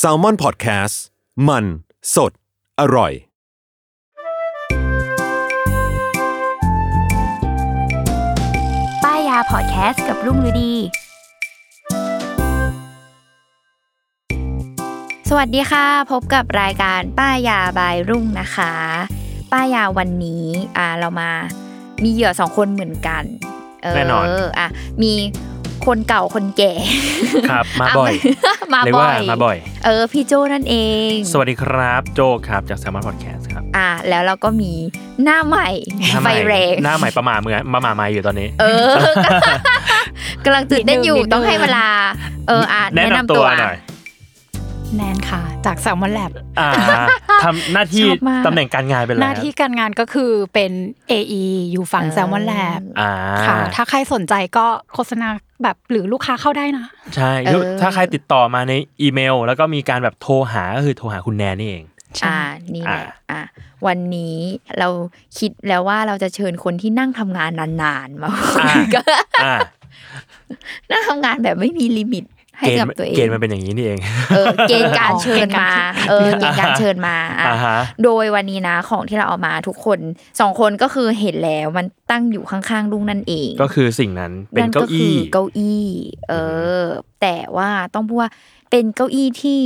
S a l ม o n PODCAST มัน สด อร่อย ป้ายยาพอดแคสต์กับรุ่งฤดี สวัสดีค่ะ พบกับรายการป้ายยาบายรุ่งนะคะ ป้ายยาวันนี้อ่าเรามามีเหยื่อสองคนเหมือนกัน เออแน่นอนอะมี คนเก่าคนแก่ครับ มาบ่อยมาเรียกบ่ว่าอยมาบ่อย เออพี่โจนั่นเอง สวัสดีครับโจครับจาก s ซ l m o n Podcast ครับ อะแล้วเราก็มีหน้าใหม่หน้าไฟใหม่แรงหน้าใหม่ประมาเมือประมาไม่อยู่ตอนนี้ เออกำลังตื่นเต้นอยู่นิดนึงต้องให้เวลา เอออะแนะแนะนำนำตัตัววหน่อย แนนค่ะ จากแซลมอนแลบอ่าทำหน้าที่ชอบมากตำแหน่งการงานเป็นอะไรหน้าที่การงานก็คือเป็น AE อยู่ฝั่งแซลมอนแลบอ่าค่ะ ถ้าใครสนใจก็โฆษณาแบบหรือลูกค้าเข้าได้นะ ใช่เออถ้าใครติดต่อมาในอีเมล แล้วก็มีการแบบโทรหาก็คือโทรหาคุณแนนนี่เองอ่านี่แหละอะอะวันนี้เราคิดแล้วว่าเราจะเชิญคนที่นั่งทำงานนานๆมาคุยกันอ่านั่งทำงานแบบไม่มีลิมิต ให้เกณกับฑ์ตัวเองเกณฑ์มันเป็นอย่างนี้นี่เองเออเกณฑ์การเชิญมาเออเกณฑ์การเชิญมาอะอ่าฮะโดยวันนี้นะของที่เราเอามาทุกคนสองคนก็คือเห็นแล้วมันตั้งอยู่ข้างๆลุงนั่นเอง ก็คือสิ่งนั้นเป็นนั่นเก้าก็คือี้เก้าอี้ เออ แต่ว่าต้องพูดว่าเป็นเก้าอี้ที่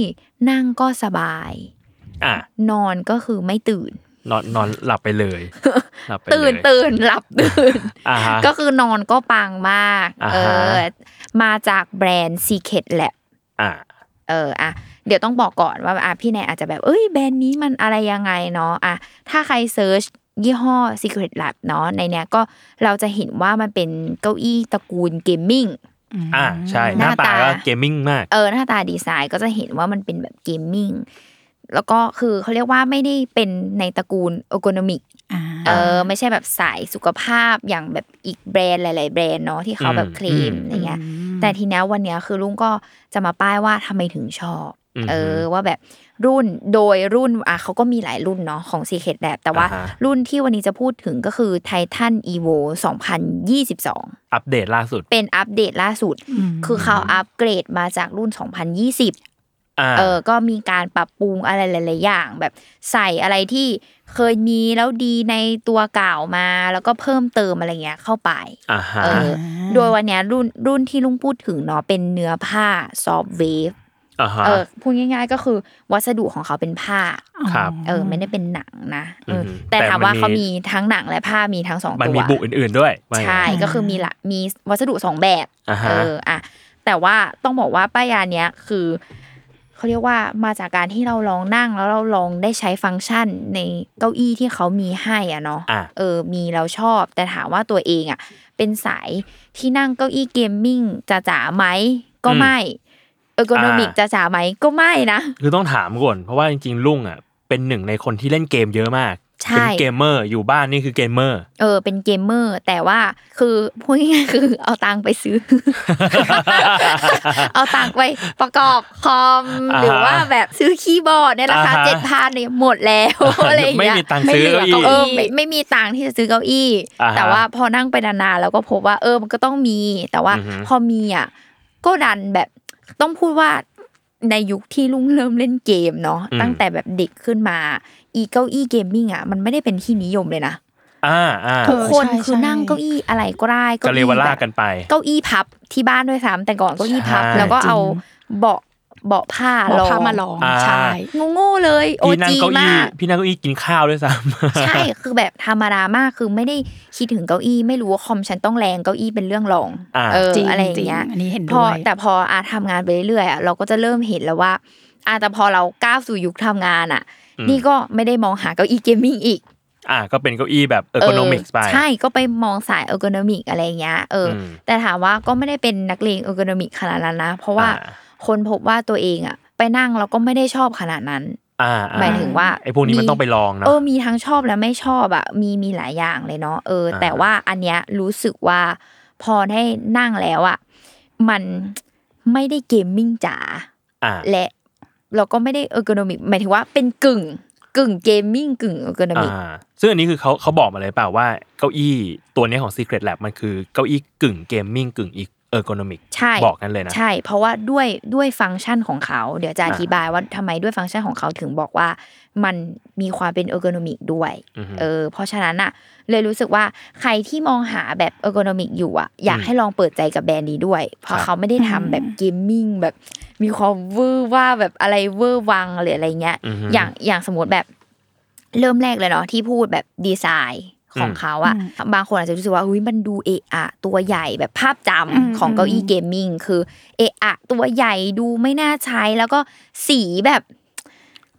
นั่งก็สบายอะนอนก็คือไม่ตื่น นอนนอนหลับไปเลยหลับไปเลยตื่นตื่นหลับตื่นอ่าฮะก็คือนอนก็ปังมากอ่าฮะเออ มาจากแบรนด์ Secret Lab อ่าเอออะเดี๋ยวต้องบอกก่อนว่าอะพี่แนนอาจจะแบบเอ้ยแบรนด์นี้มันอะไรยังไงเนาะอะถ้าใคร search ยี่ห้อ Secret Lab เนาะในเนี้ยก็เราจะเห็นว่ามันเป็นเก้าอี้ตระกูลเกมมิ่งอ่าใช่หหน้าน้าตาตาก็เกมมิ่งมาก เออ หน้าตาดีไซน์ก็จะเห็นว่ามันเป็นแบบเกมมิ่ง แล้วก็คือเขาเรียกว่าไม่ได้เป็นในตระกูล ergonomic เออไม่ใช่แบบสายสุขภาพอย่างแบบอีกแบรนด์หลาย ๆ แบรนด์เนาะที่เขาแบบอืมเคลมอะไรเงี้ย แต่ทีเนี้ยวันเนี้ยคือลุงก็จะมาป้ายว่าทำไมถึงชอบอืมเออว่าแบบรุ่นโดยรุ่นอะเขาก็มีหลายรุ่นเนาะของ Secret Lab แต่ว่าอ่าฮะรุ่นที่วันนี้จะพูดถึงก็คือ Titan Evo 2022 อัปเดตล่าสุด เป็นอัปเดตล่าสุด คือเขาอัปเกรดมาจากรุ่น 2020อ่า เออก็มีการปรับปรุงอะไรหลาย ๆ อย่าง แบบใส่อะไรที่เคยมีแล้วดีในตัวเก่ามา แล้วก็เพิ่มเติมอะไรเงี้ยเข้าไปอ่าฮะเออโดยวันเนี้ยรุ่นรุ่นที่ลุงพูดถึงเนาะเป็นเนื้อผ้าซอฟเวฟอ่าฮะเออพูดง่าย ๆ ก็คือวัสดุของเขาเป็นผ้าครับเออไม่ได้เป็นหนังนะเอออมแต่แต่ถามมันว่ามีเขามีทั้งหนังและผ้ามีทั้งสองมันตัวมีบุอื่น ๆ ด้วยว่าอย่างใช่นั้นก็คือมีละมีวัสดุสองแบบอ่าฮะเอออะแต่ว่าต้องบอกว่าป้ายยาเนี้ยคือ เขาเรียกว่ามาจากการที่เราลองนั่งแล้วเราลองได้ใช้ฟังก์ชันในเก้าอี้ที่เขามีให้อะเนาะอะเออ มีเราชอบ แต่ถามว่าตัวเองอะ เป็นสายที่นั่งเก้าอี้เกมมิ่งจะจ๋าไหมก็ไม่ ergonomic จะจ๋าไหมก็ไม่นะ คือต้องถามก่อนเพราะว่าจริงๆลุงอะเป็นหนึ่งในคนที่เล่นเกมเยอะมากใช่ เป็นเกมเมอร์อยู่บ้านนี่คือเกมเมอร์ เออ เป็นเกมเมอร์ แต่ว่าคือพูดง่ายๆคือเอาตังค์ไปซื้อ เอาตังค์ไปประกอบคอมอ่าฮะหรือว่าแบบซื้อคีย์บอร์ดในราคาอ่าฮะเจ็ดพันเนี่ยหมดแล้วอะไรอย่างไม่เงี้ยมีตังค์ซื้อไม่เหลือเก้าอี้เก้าเออี้อไม่ไม่มีตังค์ที่จะซื้อเก้าอี้อ่าฮะแต่ว่าพอนั่งไปนานๆแล้วก็พบว่าเออมันก็ต้องมี แต่ว่าอือฮึพอมีอะก็ดันแบบต้องพูดว่าในยุคที่ลุงเริ่มเล่นเกมเนาะตั้งแต่แบบเด็กขึ้นมา อีเก้าอี้เกมมิ่งอะมันไม่ได้เป็นที่นิยมเลยนะอ่าอ่าทุกคนเออใช่คือใช่นั่งเก้าอี้อะไรก็ได้ก็เรียกว่าลากแบบกันไป เก้าอี้พับที่บ้านด้วยซ้ำแต่ก่อนเก้าอี้พับใช่แล้วก็เอาเบาะเบาะผ้าบอกรองพามาลองอ่าใช่โง่ๆเลยโอพี่นั่งจีเก้าอี้มากพี่นั่งเก้าอี้กินข้าวด้วยซ้ำใช่คือแบบธรรมดามากคือไม่ได้คิดถึงเก้าอี้ ไม่รู้ว่าคอมฉันต้องแรงเก้าอี้เป็นเรื่องรองอ่าเออจริงอะไรอย่างเงี้ยจริงอันนี้เห็นพ้องด้วยแต่พออาทำงานไปเรื่อยๆอะเราก็จะเริ่มเห็นแล้วว่าอาแต่พอเราก้าวสู่ยุคทำงานอะอืม นี่ก็ไม่ได้มองหาเก้าอี้เกมมิ่งอีก อ่าก็เป็นเก้าอี้แบบ ergonomics ไปใช่ก็ไปมองสาย ergonomic อะไรอย่างเงี้ยเอออมแต่ถามว่าก็ไม่ได้เป็นนักเลง ergonomic ขนาดนั้นนะ เพราะว่าอ่าค้นพบว่าตัวเองอะ ไปนั่งแล้วก็ไม่ได้ชอบขนาดนั้นอ่าอ่หมายถึงว่าไอ้พวกนี้มันมีต้องไปลองเนาะเออมีทั้งชอบและไม่ชอบอะมีมีหลายอย่างเลยเนาะเอออ่าแต่ว่าอันเนี้ยรู้สึกว่าพอได้นั่งแล้วอะมันไม่ได้เกมมิ่งจ๋าอ่าและ เราก็ไม่ได้ ergonomic หมายถึงว่าเป็นกึ่งกึ่งเกมมิ่งกึ่ง ergonomicซึ่งอันนี้คือเขาเขาบอกมาเลยเปล่าว่าเก้าอี้ตัวนี้ของ Secret Lab มันคือเก้าอี้กึ่งเกมมิ่งกึ่งอีก ergonomic ใช่บอกกันเลยนะ ใช่ เพราะว่าด้วยด้วยฟังก์ชันของเขา เดี๋ยวจะอ่าอธิบายว่าทำไมด้วยฟังก์ชันของเขาถึงบอกว่า มันมีความเป็น ergonomic ด้วยอือฮึเออเพราะฉะนั้นอะเลยรู้สึกว่าใครที่มองหาแบบ ergonomic อยู่อะอยากอืมให้ลองเปิดใจกับแบรนด์นี้ด้วย เพราะครับเขาไม่ได้ทำแบบเกมมิ่งแบบมีความเวอร์ว่าแบบอะไรเวอร์วังหรืออะไรเงี้ยอือฮึอย่างอย่างสมมติแบบเริ่มแรกเลยเนาะที่พูดแบบดีไซน์ ของอืมเขาอะบางคนอาจจะรู้สึกว่าอุ้ยมันดูเอะอะตัวใหญ่แบบภาพจำอืมของเก้าอี้เกมมิ่งคือเอะอะตัวใหญ่ดูไม่น่าใช้แล้วก็สีแบบ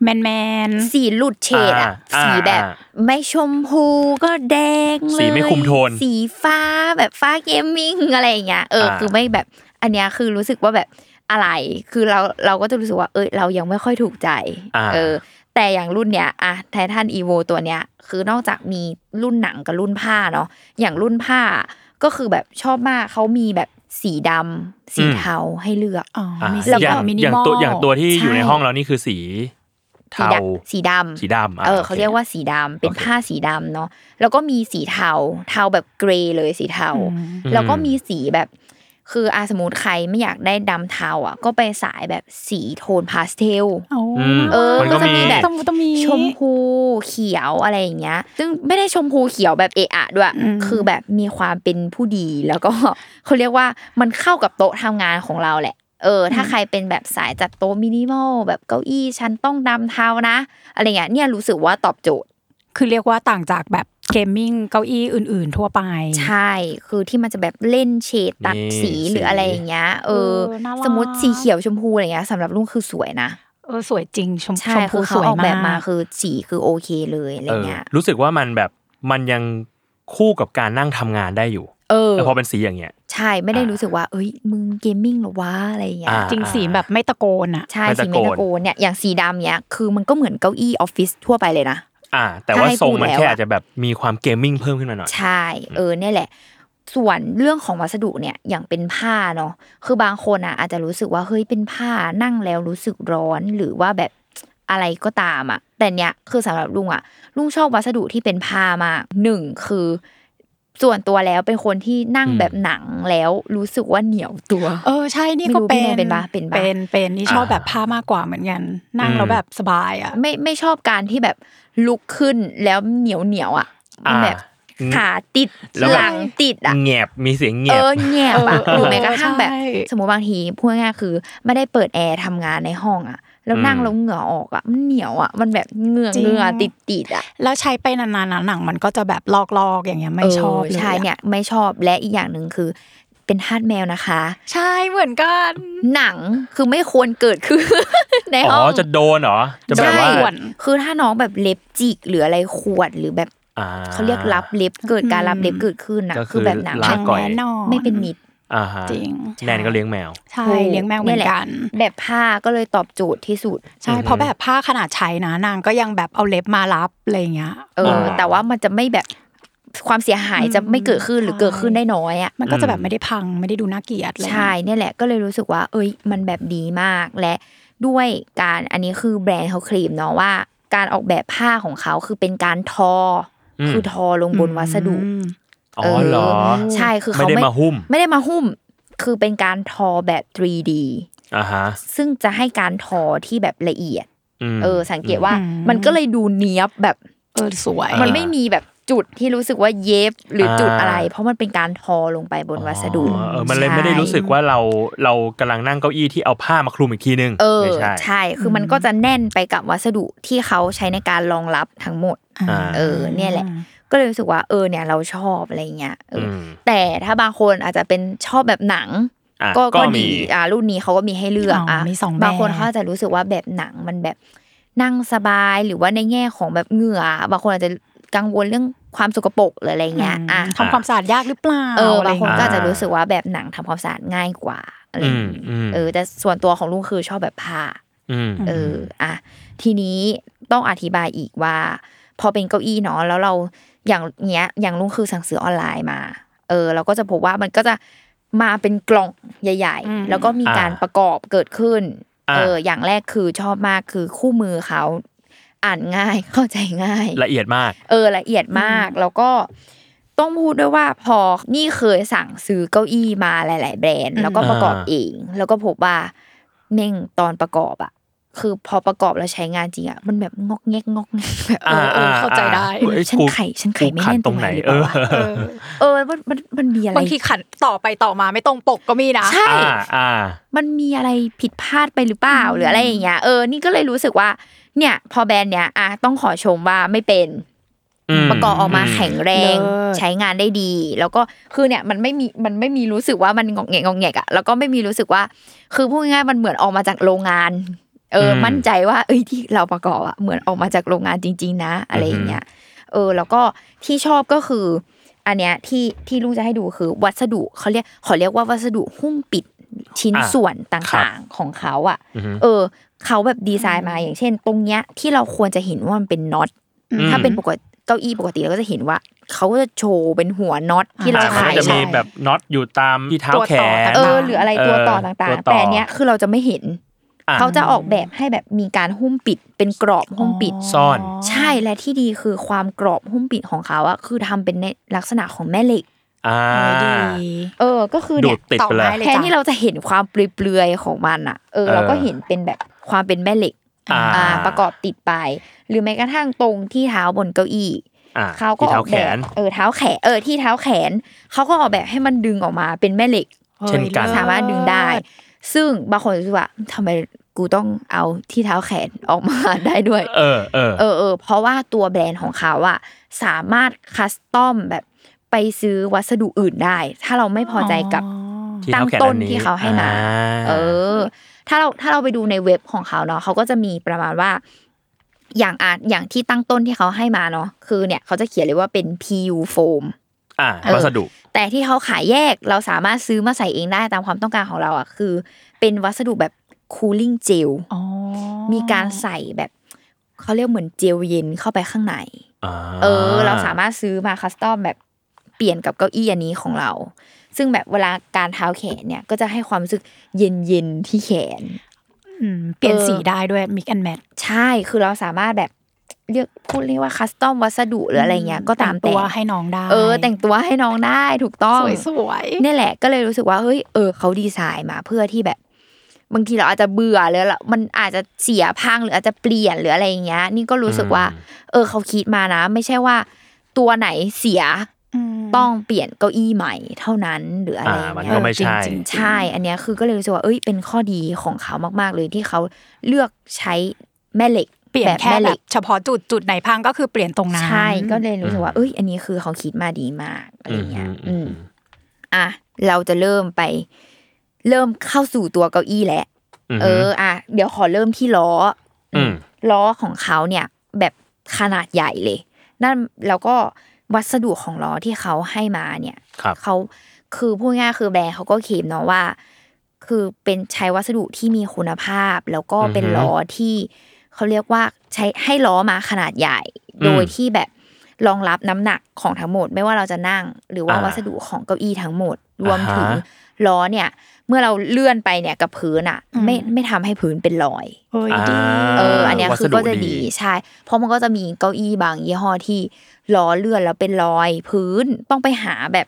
แมนแมนสีหลุดเฉดอะอ่าสีแบบอ่าไม่ชมพูก็แดงเลยสีไม่คุมโทน สีฟ้าแบบฟ้าเกมมิ่งอะไรอย่างเงี้ยเอออาคือไม่แบบอันเนี้ยคือรู้สึกว่าแบบอะไร คือเราเราก็จะรู้สึกว่า เอยเรายังไม่ค่อยถูกใจอ่าเออ แต่อย่างรุ่นเนี้ยอะไททันอีโวตัวเนี้ย คือนอกจากมีรุ่นหนังกับรุ่นผ้าเนาะอย่างรุ่นผ้าก็คือแบบชอบมากเขามีแบบสีดำสีเทาให้เลือกอ๋ออ่ามีแล้สีวก็แบบมินิอย่างมอลตัวอย่างตัวที่อยู่ในใช่ห้องเรานี่คือสีสีเทาดำสีดำสีดำอะเออโอเคเขาเรียกว่าสีดำเป็นโอเคผ้าสีดำเนาะแล้วก็มีสีเทา เทาแบบ grey เลยสีเทา แล้วก็มีสีแบบ คืออาสมมติใครไม่อยากได้ดำเทาอะ ก็ไปสายแบบสีโทนพาสเทลโอ้อืมเออมันก็ก็จะมีมีแบบต้องต้องมีชมพูเขียวอะไรอย่างเงี้ย ซึ่งไม่ได้ชมพูเขียวแบบเอะอะด้วยอืมคือแบบมีความเป็นผู้ดีแล้วก็เขาเรียกว่ามันเข้ากับโต๊ะทำงานของเราแหละเออถ้าใครเป็นแบบสายจัดโต๊ะมินิมอลแบบเก้าอี้ฉันต้องดำเทานะ อะไรเงี้ยเนี่ยรู้สึกว่าตอบโจทย์ คือเรียกว่าต่างจากแบบ เกมมิ่งเก้าอี้อื่น ๆ ทั่วไป ใช่ คือที่มันจะแบบเล่นเฉดตัดสีหรืออะไรอย่างเงี้ย เออ สมมติสีเขียวชมพูอะไรเงี้ยสำหรับลุงคือสวยนะเออสวยจริงชมชมพูคือเขาออกแบบมาคือสีคือโอเคเลยอะไรเงี้ยรู้สึกว่ามันแบบมันยังคู่กับการนั่งทำงานได้อยู่ เออพอเป็นสีอย่างเงี้ย ใช่ไม่ได้รู้สึกว่า เอ้ยมึงเกมมิ่งหรอวะอะไรอย่างเงี้ยจริงสีแบบไม่ตะโกนอะใช่ไม่สีตะเมโกนตาโกนเนี่ยอย่างสีดำเนี้ยคือมันก็เหมือนเก้าอี้ออฟฟิศทั่วไปเลยนะ อ่า แต่ว่าถ้าให้ทรงพูดมันแล้วแค่อะอาจจะแบบมีความเกมมิ่งเพิ่มขึ้นมาหน่อย ใช่ เออเนี่ยแหละ ส่วนเรื่องของวัสดุเนี่ยอย่างเป็นผ้าเนาะคือบางคนอะอาจจะรู้สึกว่าเฮ้ยเป็นผ้านั่งแล้วรู้สึกร้อนหรือว่าแบบอะไรก็ตามอะ แต่เนี้ยคือสำหรับลุงอะลุงชอบวัสดุที่เป็นผ้ามากหนึ่งคือ ส่วนตัวแล้วเป็นคนที่นั่งอืมแบบหนังแล้วรู้สึกว่าเหนียวตัว เออใช่นี่ไม่ก็รู้เป็พี่นแนนเป็นปะเป็นปะเป็นเป็นนี่ชอบอ่าแบบผ้ามากกว่าเหมือนกัน นั่งอืมแล้วแบบสบายอะ ไม่ไม่ชอบการที่แบบลุกขึ้นแล้วเหนียวเหนียวๆอะมันแบบอ่า ขาติดแล้วแบบหลังติดอะแงบมีเสียงแงเอบอแงบอะเออหรือแม้กระทั่งแบบใช่สมมติบางทีพูดง่ายๆคือ ไม่ได้เปิดแอร์ทำงานในห้องอะแล้วนั่งอืมแล้วเหงื่อออกอะมันเหนียวอะมันแบบเหงื่อเหงื่อติดติดๆอะแล้วใช้ไปนานๆนะหนังมันก็จะแบบลอกๆอย่างเงี้ยไม่ชอบเลยใช่อะเนี่ยไม่ชอบและอีกอย่างหนึ่งคือเป็นทาสแมวนะคะ ใช่เหมือนกันหนังคือไม่ควรเกิดขึ้นในอ๋ห้อองจะโดนเหรอจะแบบว่าใช่ส่วนคือถ้าน้องแบบเล็บจิกหรืออะไรขวดหรือแบบอ่า เขาเรียกรับเล็บเกิดการรับเล็บเกิดขึ้นนะก็คือคือแบบหนังลาไม่ก่อยแน่นอนไม่เป็นมิตรอ่าฮะจริงแนนก็เลี้ยงแมว ใช่เลี้ยงแมวเหมือนกันแบบผ้าก็เลยตอบโจทย์ที่สุด ใช่เพราะแบบผ้าขนาดใช้นะนางก็ยังแบบเอาเล็บมารับอะไรอย่างเงี้ยเออ แต่ว่ามันจะไม่แบบความเสียหายอืมจะไม่เกิดขึ้นหรือใช่เกิดขึ้นได้น้อยอะมันก็จะแบอืบมไม่ได้พังไม่ได้ดูน่าเกลียดเลยใช่เนี่ยแหละก็เลยรู้สึกว่า เอ้ยมันแบบดีมากและด้วยการอันนี้คือแบรนด์เขาเคลมเนาะว่า การออกแบบผ้าของเขาคือเป็นการทออม คือทอลงบนวัสดุอืมอ๋อเหรอใช่คือไม่เขาได้ไม่มาหุ้ม ไม่ได้มาหุ้ม คือเป็นการทอแบบ 3D อ่าฮะซึ่งจะให้การทอที่แบบละเอียดมเออ สังเกตว่าอืมมันก็เลยดูเนี้ยบแบบเออสวยอ่ามันไม่มีแบบจุดที่รู้สึกว่าเย็บหรือจุดอ่าอะไร เพราะมันเป็นการทอลงไปบนวัสดุอ๋อเออมันเลยไม่ได้รู้สึกว่าเราเรากำลังนั่งเก้าอี้ที่เอาผ้ามาคลุมอีกทีนึงเออไม่ใช่ใช่ คือมันก็จะแน่นไปกับวัสดุที่เขาใช้ในการรองรับทั้งหมดอ่า เออ เนี่ยแหละ ก็เลยรู้สึกว่าเออเนี่ยเราชอบอะไรเงี้ยเอออมแต่ถ้าบางคนอาจจะเป็นชอบแบบหนังอะก็ก็ก็มีดีอ่ารุ่นนี้เขาก็มีให้เลือกอ๋ออ่อะมีสองแบบบางคนเขาอาจจะรู้สึกว่าแบบหนังมันแบบนั่งสบายหรือว่าในแง่ของแบบเหงื่อบางคนอาจจะกังวลเรื่องความสกปรกหรืออะไรเงี้ยอะทำความสะอาดยากหรือเปล่าเอออะไรบางคนอย่ก็เยอาจจะรู้สึกว่าแบบหนังทำความสะอาดง่ายกว่าอะไรอย่างอืงี้มอืมเออ แต่ส่วนตัวของลุงคือชอบแบบผ้าอืมเอออะทีนี้ต้องอธิบายอีกว่า พอเป็นเก้าอี้เนาะแล้วเราอย่างเงี้ยอย่างลุงคือสั่งซื้อออนไลน์มา เออ เราก็จะพบว่ามันก็จะมาเป็นกล่องใหญ่ ๆ แล้วก็มีการประกอบเกิดขึ้นอ่าเออ อย่างแรกคือชอบมากคือคู่มือเขาอ่านง่ายเข้าใจง่าย ละเอียดมาก เออ ละเอียดมากแล้วก็ต้องพูดด้วยว่าพอนี่เคยสั่งซื้อเก้าอี้มาหลาย ๆ แบรนด์ แล้วก็ประกอบอ่าเอง แล้วก็พบว่าเม่งตอนประกอบอะ คือพอประกอบแล้วใช้งานจริงอะมันแบบงอกแงกงอกแงกแบบเออเออเข้าใจได้เอ้ยฉันกูไข่ฉันไข่ไม่กูขัดแน่นตรงไหนหรือเอเปอล่าวะเออมันมันมันมีอะไรบางทีขันต่อไปต่อมาไม่ตรงปกก็มีนะใช่อ่าอ่ามันมีอะไรผิดพลาดไปหรือเปล่าหรืออะไรอย่างเงี้ยเออนี่ก็เลยรู้สึกว่า เนี่ย พอแบรนด์เนี้ยอะต้องขอชมว่าไม่เป็นอืมประกอบออกมาแข็งแรงเลิศใช้งานได้ดี แล้วก็คือเนี่ยมันไม่มีมันไม่มีรู้สึกว่ามันงอกแงกงอกแงกอะแล้วก็ไม่มีรู้สึกว่า คือพูดง่ายๆมันเหมือนออกมาจากโรงงาน เอออมมั่นใจว่าเอ้ยที่เราประกอบอะเหมือนออกมาจากโรงงานจริง ๆ นะ อะไรอย่างเงี้ยเออ แล้วก็ที่ชอบก็คือ อันเนี้ยที่ที่ลุงจะให้ดูคือวัสดุเขาเรียกขอเรียกว่าวัสดุหุ้มปิดชิ้นอะส่วนครัต่างบๆของเขาอะอือฮึเออ เขาแบบดีไซน์มาอย่างเช่น ตรงเนี้ยที่เราควรจะเห็นว่ามันเป็นน็อตอืมถ้าเป็นปกติเก้าอี้ปกติเราก็จะเห็นว่าเขาก็จะโชว์เป็นหัวน็อตที่เราอ่ามันขายจะมีใช่แบบน็อตอยู่ตามที่เท้าแขนเออหรืออะไรตัวต่อต่างตัวๆแต่อันเนี้ยคือเราจะไม่เห็นอะ เขาจะออกแบบให้แบบมีการหุ้มปิด เป็นกรอบหุ้มปิดซ่อน ใช่และที่ดีคือความกรอบหุ้มปิดของเขาอะคือทำเป็นในลักษณะของแม่เหล็กอ่าเออดีเออก็คือดูเนี่ยดติดไปเลยต่อให้เลยแทนที่เราจะเห็นความเปลือยๆของมันอะเออเออเราก็เห็นเป็นแบบความเป็นแม่เหล็กอ่าอ่า ประกอบติดไป หรือแม้กระทั่งตรงที่เท้าบนเก้าอี้อะเขาก็ที่อเท้าอกแขแบบนเออเท้าแขนเออที่เท้าแขนเขาก็ออกแบบให้มันดึงออกมาเป็นแม่เหล็กเช่นกันสามารถดึงได้ ซึ่งบางคนรู้สึกว่าทำไม กูต้องเอาที่เท้าแขนออกมาได้ด้วย เออเออเออเออเพราะว่าตัวแบรนด์ของเขาอะสามารถคัสตอมแบบไปซื้อวัสดุอื่นได้ ถ้าเราไม่พอใจกับที่ตั้เท้างแขนต้อันนนี้ที่เขาให้มาอ่เออ ถ้าเราถ้าเราไปดูในเว็บของเขาเนาะเขาก็จะมีประมาณว่า อย่างอาอย่างที่ตั้งต้นที่เขาให้มาเนาะคือเนี่ยเขาจะเขียนเลยว่าเป็น PU foam อ่าเออวัสดุ แต่ที่เขาขายแยกเราสามารถซื้อมาใส่เองได้ตามความต้องการของเราอะคือ เป็นวัสดุแบบ cooling gel อ๋อมีการใส่แบบเขาเรียกเหมือนเจลเย็นเข้าไปข้างในอ่าเออ เราสามารถซื้อมา custom แบบเปลี่ยนกับเก้าอี้อันนี้ของเรา ซึ่งแบบเวลาการเท้าแขนเนี่ยก็จะให้ความรู้สึกเย็นเย็นๆที่แขนอืมเปลี่ยนเออสีได้ด้วย mix and match ใช่คือเราสามารถแบบเรียกพูดเรียกว่า custom วัสดุหรืออะไรเงี้ยก็ตามแต่งแต่ตัวให้น้องได้ เออ แต่งตัวให้น้องได้ถูกต้องสวยๆนี่แหละก็เลยรู้สึกว่าเฮ้ยเออเขาดีไซน์มาเพื่อที่แบบ บางทีเราอาจจะเบื่อแล้วล่ะมันอาจจะเสียพังหรืออาจจะเปลี่ยนหรืออะไรอย่างเงี้ย นี่ก็รู้สึกว่า เออเขาคิดมานะ ไม่ใช่ว่าตัวไหนเสียต้องเปลี่ยนเก้าอี้ใหม่เท่านั้นหรืออะไรอ่าอย่างมันเงี้ยก็ไม่ใช่จริงใช่ อันเนี้ยคือก็เลยรู้สึกว่าเอ้ยเป็นข้อดีของเขามากๆเลยที่เขาเลือกใช้แม่เหล็กเปลี่ยนแค่ม่แบเหล็บกเฉพาะจุดจุดไหนพังก็คือเปลี่ยนตรงนั้นใช่ก็เลยรู้สึกว่าเอ้ย อันนี้คือเขาคิดมาดีมากอะไรเงี้ยอืมอะเราจะเริ่มไป เริ่มเข้าสู่ตัวเก้าอี้แล้วมเออ อะเดี๋ยวขอเริ่มที่ล้ออมล้อของเขาเนี่ย แบบขนาดใหญ่เลย นั่นแล้วก็วัสดุของล้อที่เขาให้มาเนี่ยครับเขาคือพูดง่ายๆคือแบรนด์เขาก็เคลมเนาะว่า คือเป็นใช้วัสดุที่มีคุณภาพ แล้วก็เป็นอือฮึล้อที่เขาเรียกว่าใช้ให้ล้อมาขนาดใหญ่อืมโดยที่แบบรองรับน้ำหนักของทั้งหมด ไม่ว่าเราจะนั่ง หรือว่าอ่าวัสดุของเก้าอี้ทั้งหมด รวมอ่าฮะถึงล้อเนี่ยเมื่อเราเลื่อนไปเนี่ยกับพื้นอะ ไม่ไม่ทำให้พื้นเป็นรอยเฮ้ยดีเอออันเนี้ยวัคืสอดุก็จะดีดีใช่ เพราะมันก็จะมีเก้าอี้บางยี่ห้อที่ล้อเลื่อนแล้วเป็นรอย พื้นต้องไปหาแบบ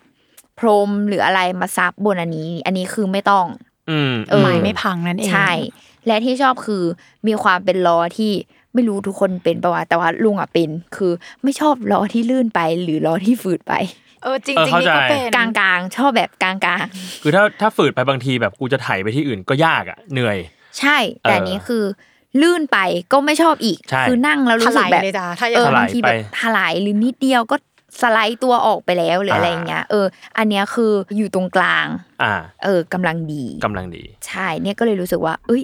พรมหรืออะไรมาซับบนอันนี้ อันนี้คือไม่ต้องอืมเออไม้ไม่พังนั่นเองใช่ และที่ชอบคือมีความเป็นล้อที่ไม่รู้ทุกคนเป็นประวัติแต่ว่าลุงอะเป็น คือไม่ชอบล้อที่ลื่นไปหรือล้อที่ฝืดไป เออจริงเออจริงเข้านี่ใจก็เป็นกลางๆชอบแบบกลางคือถ้าถ้าฝืดไปบางทีแบบกูจะไถไปที่อื่นก็ยากอะเหนื่อยๆใช่ แต่อันนี้คือลื่นไปก็ไม่ชอบอีกใช่คือนั่งแล้วถรู้สึกลายแบบเลยจ้ะถ้าอเอย่างอถลายบางทีแบบไปถลายหรือนิดเดียวก็สไลด์ตัวออกไปแล้วหรืออะไรอย่างเงี้ยเออ อันเนี้ยคืออยู่ตรงกลาง อ่า เออกำลังดีกำลังดี ใช่ เนี่ยก็เลยรู้สึกว่า เอ้ย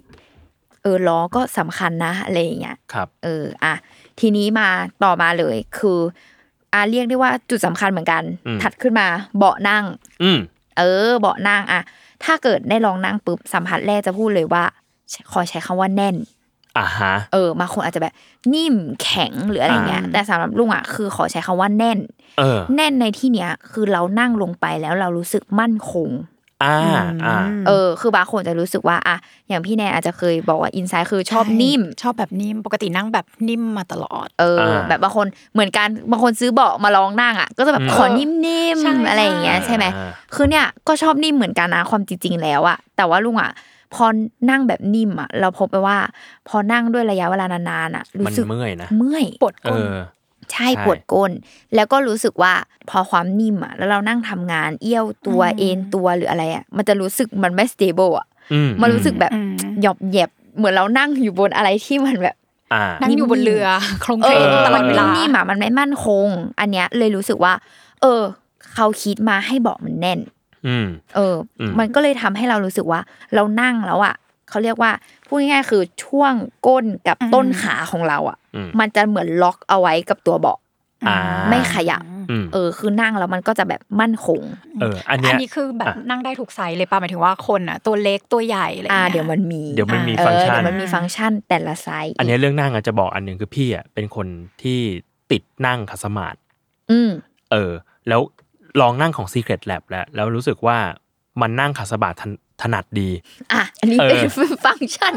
เออล้อก็สำคัญนะอะไรอย่างเงี้ยครับ เออ อะทีนี้มาต่อมาเลยคือ อะเรียกได้ว่าจุดสำคัญเหมือนกันอืมถัดขึ้นมาเบาะนั่ง อืมเออ เบาะนั่งอะถ้าเกิดได้ลองนั่งปุ๊บสัมผัสแรกจะพูดเลยว่า ขอใช้คำว่าแน่นอ่าฮะเออบางคนอาจจะแบบนิ่มแข็งหรืออะไรเงี้ยอ่าแต่สำหรับลุงอะคือขอใช้คำว่าแน่นเออแน่นในที่เนี้ยคือเรานั่งลงไปแล้วเรารู้สึกมั่นคง อ่าอ่าเออ คือบางคนจะรู้สึกว่าอะอย่างพี่แนนอาจจะเคยบอกว่าอินไซด์คือชอบใช่นิ่ม ชอบแบบนิ่มปกตินั่งแบบนิ่มมาตลอด เอออ่าแบบบางคนเหมือนกันบางคนซื้อเบาะมาลองนั่งอะก็จะแบบอืมขอนิ่มใช่ๆอะไรอย่างเงี้ยใช่ไหมอ่าคือเนี่ยก็ชอบนิ่มเหมือนกันนะความจริงๆแล้วอะแต่ว่าลุงอะพอนั่งแบบนิ่มอะเราพบไปว่า พอนั่งด้วยระยะเวลานานๆอะรู้มันสึกเมื่อยนะเมื่อยปวดเอก้นอ ใช่ใช่ปวดก้น แล้วก็รู้สึกว่าพอความนิ่มอะแล้วเรานั่งทำงานเอี้ยวตัวอืมเอ็นตัวหรืออะไรอะมันจะรู้สึกมันไม่ stable อะอืมมันรู้สึกแบบอืมหยอบเหย็บเหมือนเรานั่งอยู่บนอะไรที่มันแบบอ่านั่งอยู่บนเรือโครงเอเคลองตลอดเวลานิ่มๆอะมันไม่มั่นคง อันเนี้ยเลยรู้สึกว่า เออ เขาคิดมาให้เบาะมันแน่นอืมเอออมมันก็เลยทำให้เรารู้สึกว่า เรานั่งแล้วอะ เขาเรียกว่าพูดง่ายๆคือช่วงก้นกับอืมต้นขาของเราอะอืมมันจะเหมือนล็อกเอาไว้กับตัวเบาะอ่าไม่ขยับอืมเออ คือนั่งแล้วมันก็จะแบบมั่นคงเอออันเนี้อัยนนี้คือแบบอะนั่งได้ทุกไซส์เลยป่ะหมายถึงว่าคนอะตัวเล็กตัวใหญ่อะไรอย่างอ่าเงี้ยเดี๋ยวมันมีเดี๋ยวมันมีเออฟังก์ชันเดี๋ยวมันมีฟังก์ชันแต่ละไซส์อันเนี้ยเรื่องนั่งอะจะบอกอันหนึ่งคือพี่อะเป็นคนที่ติดนั่งขัดสมาธิอืมเออ แล้วลองนั่งของ Secret Lab แล้วแล้วรู้สึกว่ามันนั่งขัดสมาธิถน ถนัดดีอะอันนี้เออเป็นฟังก์ชัน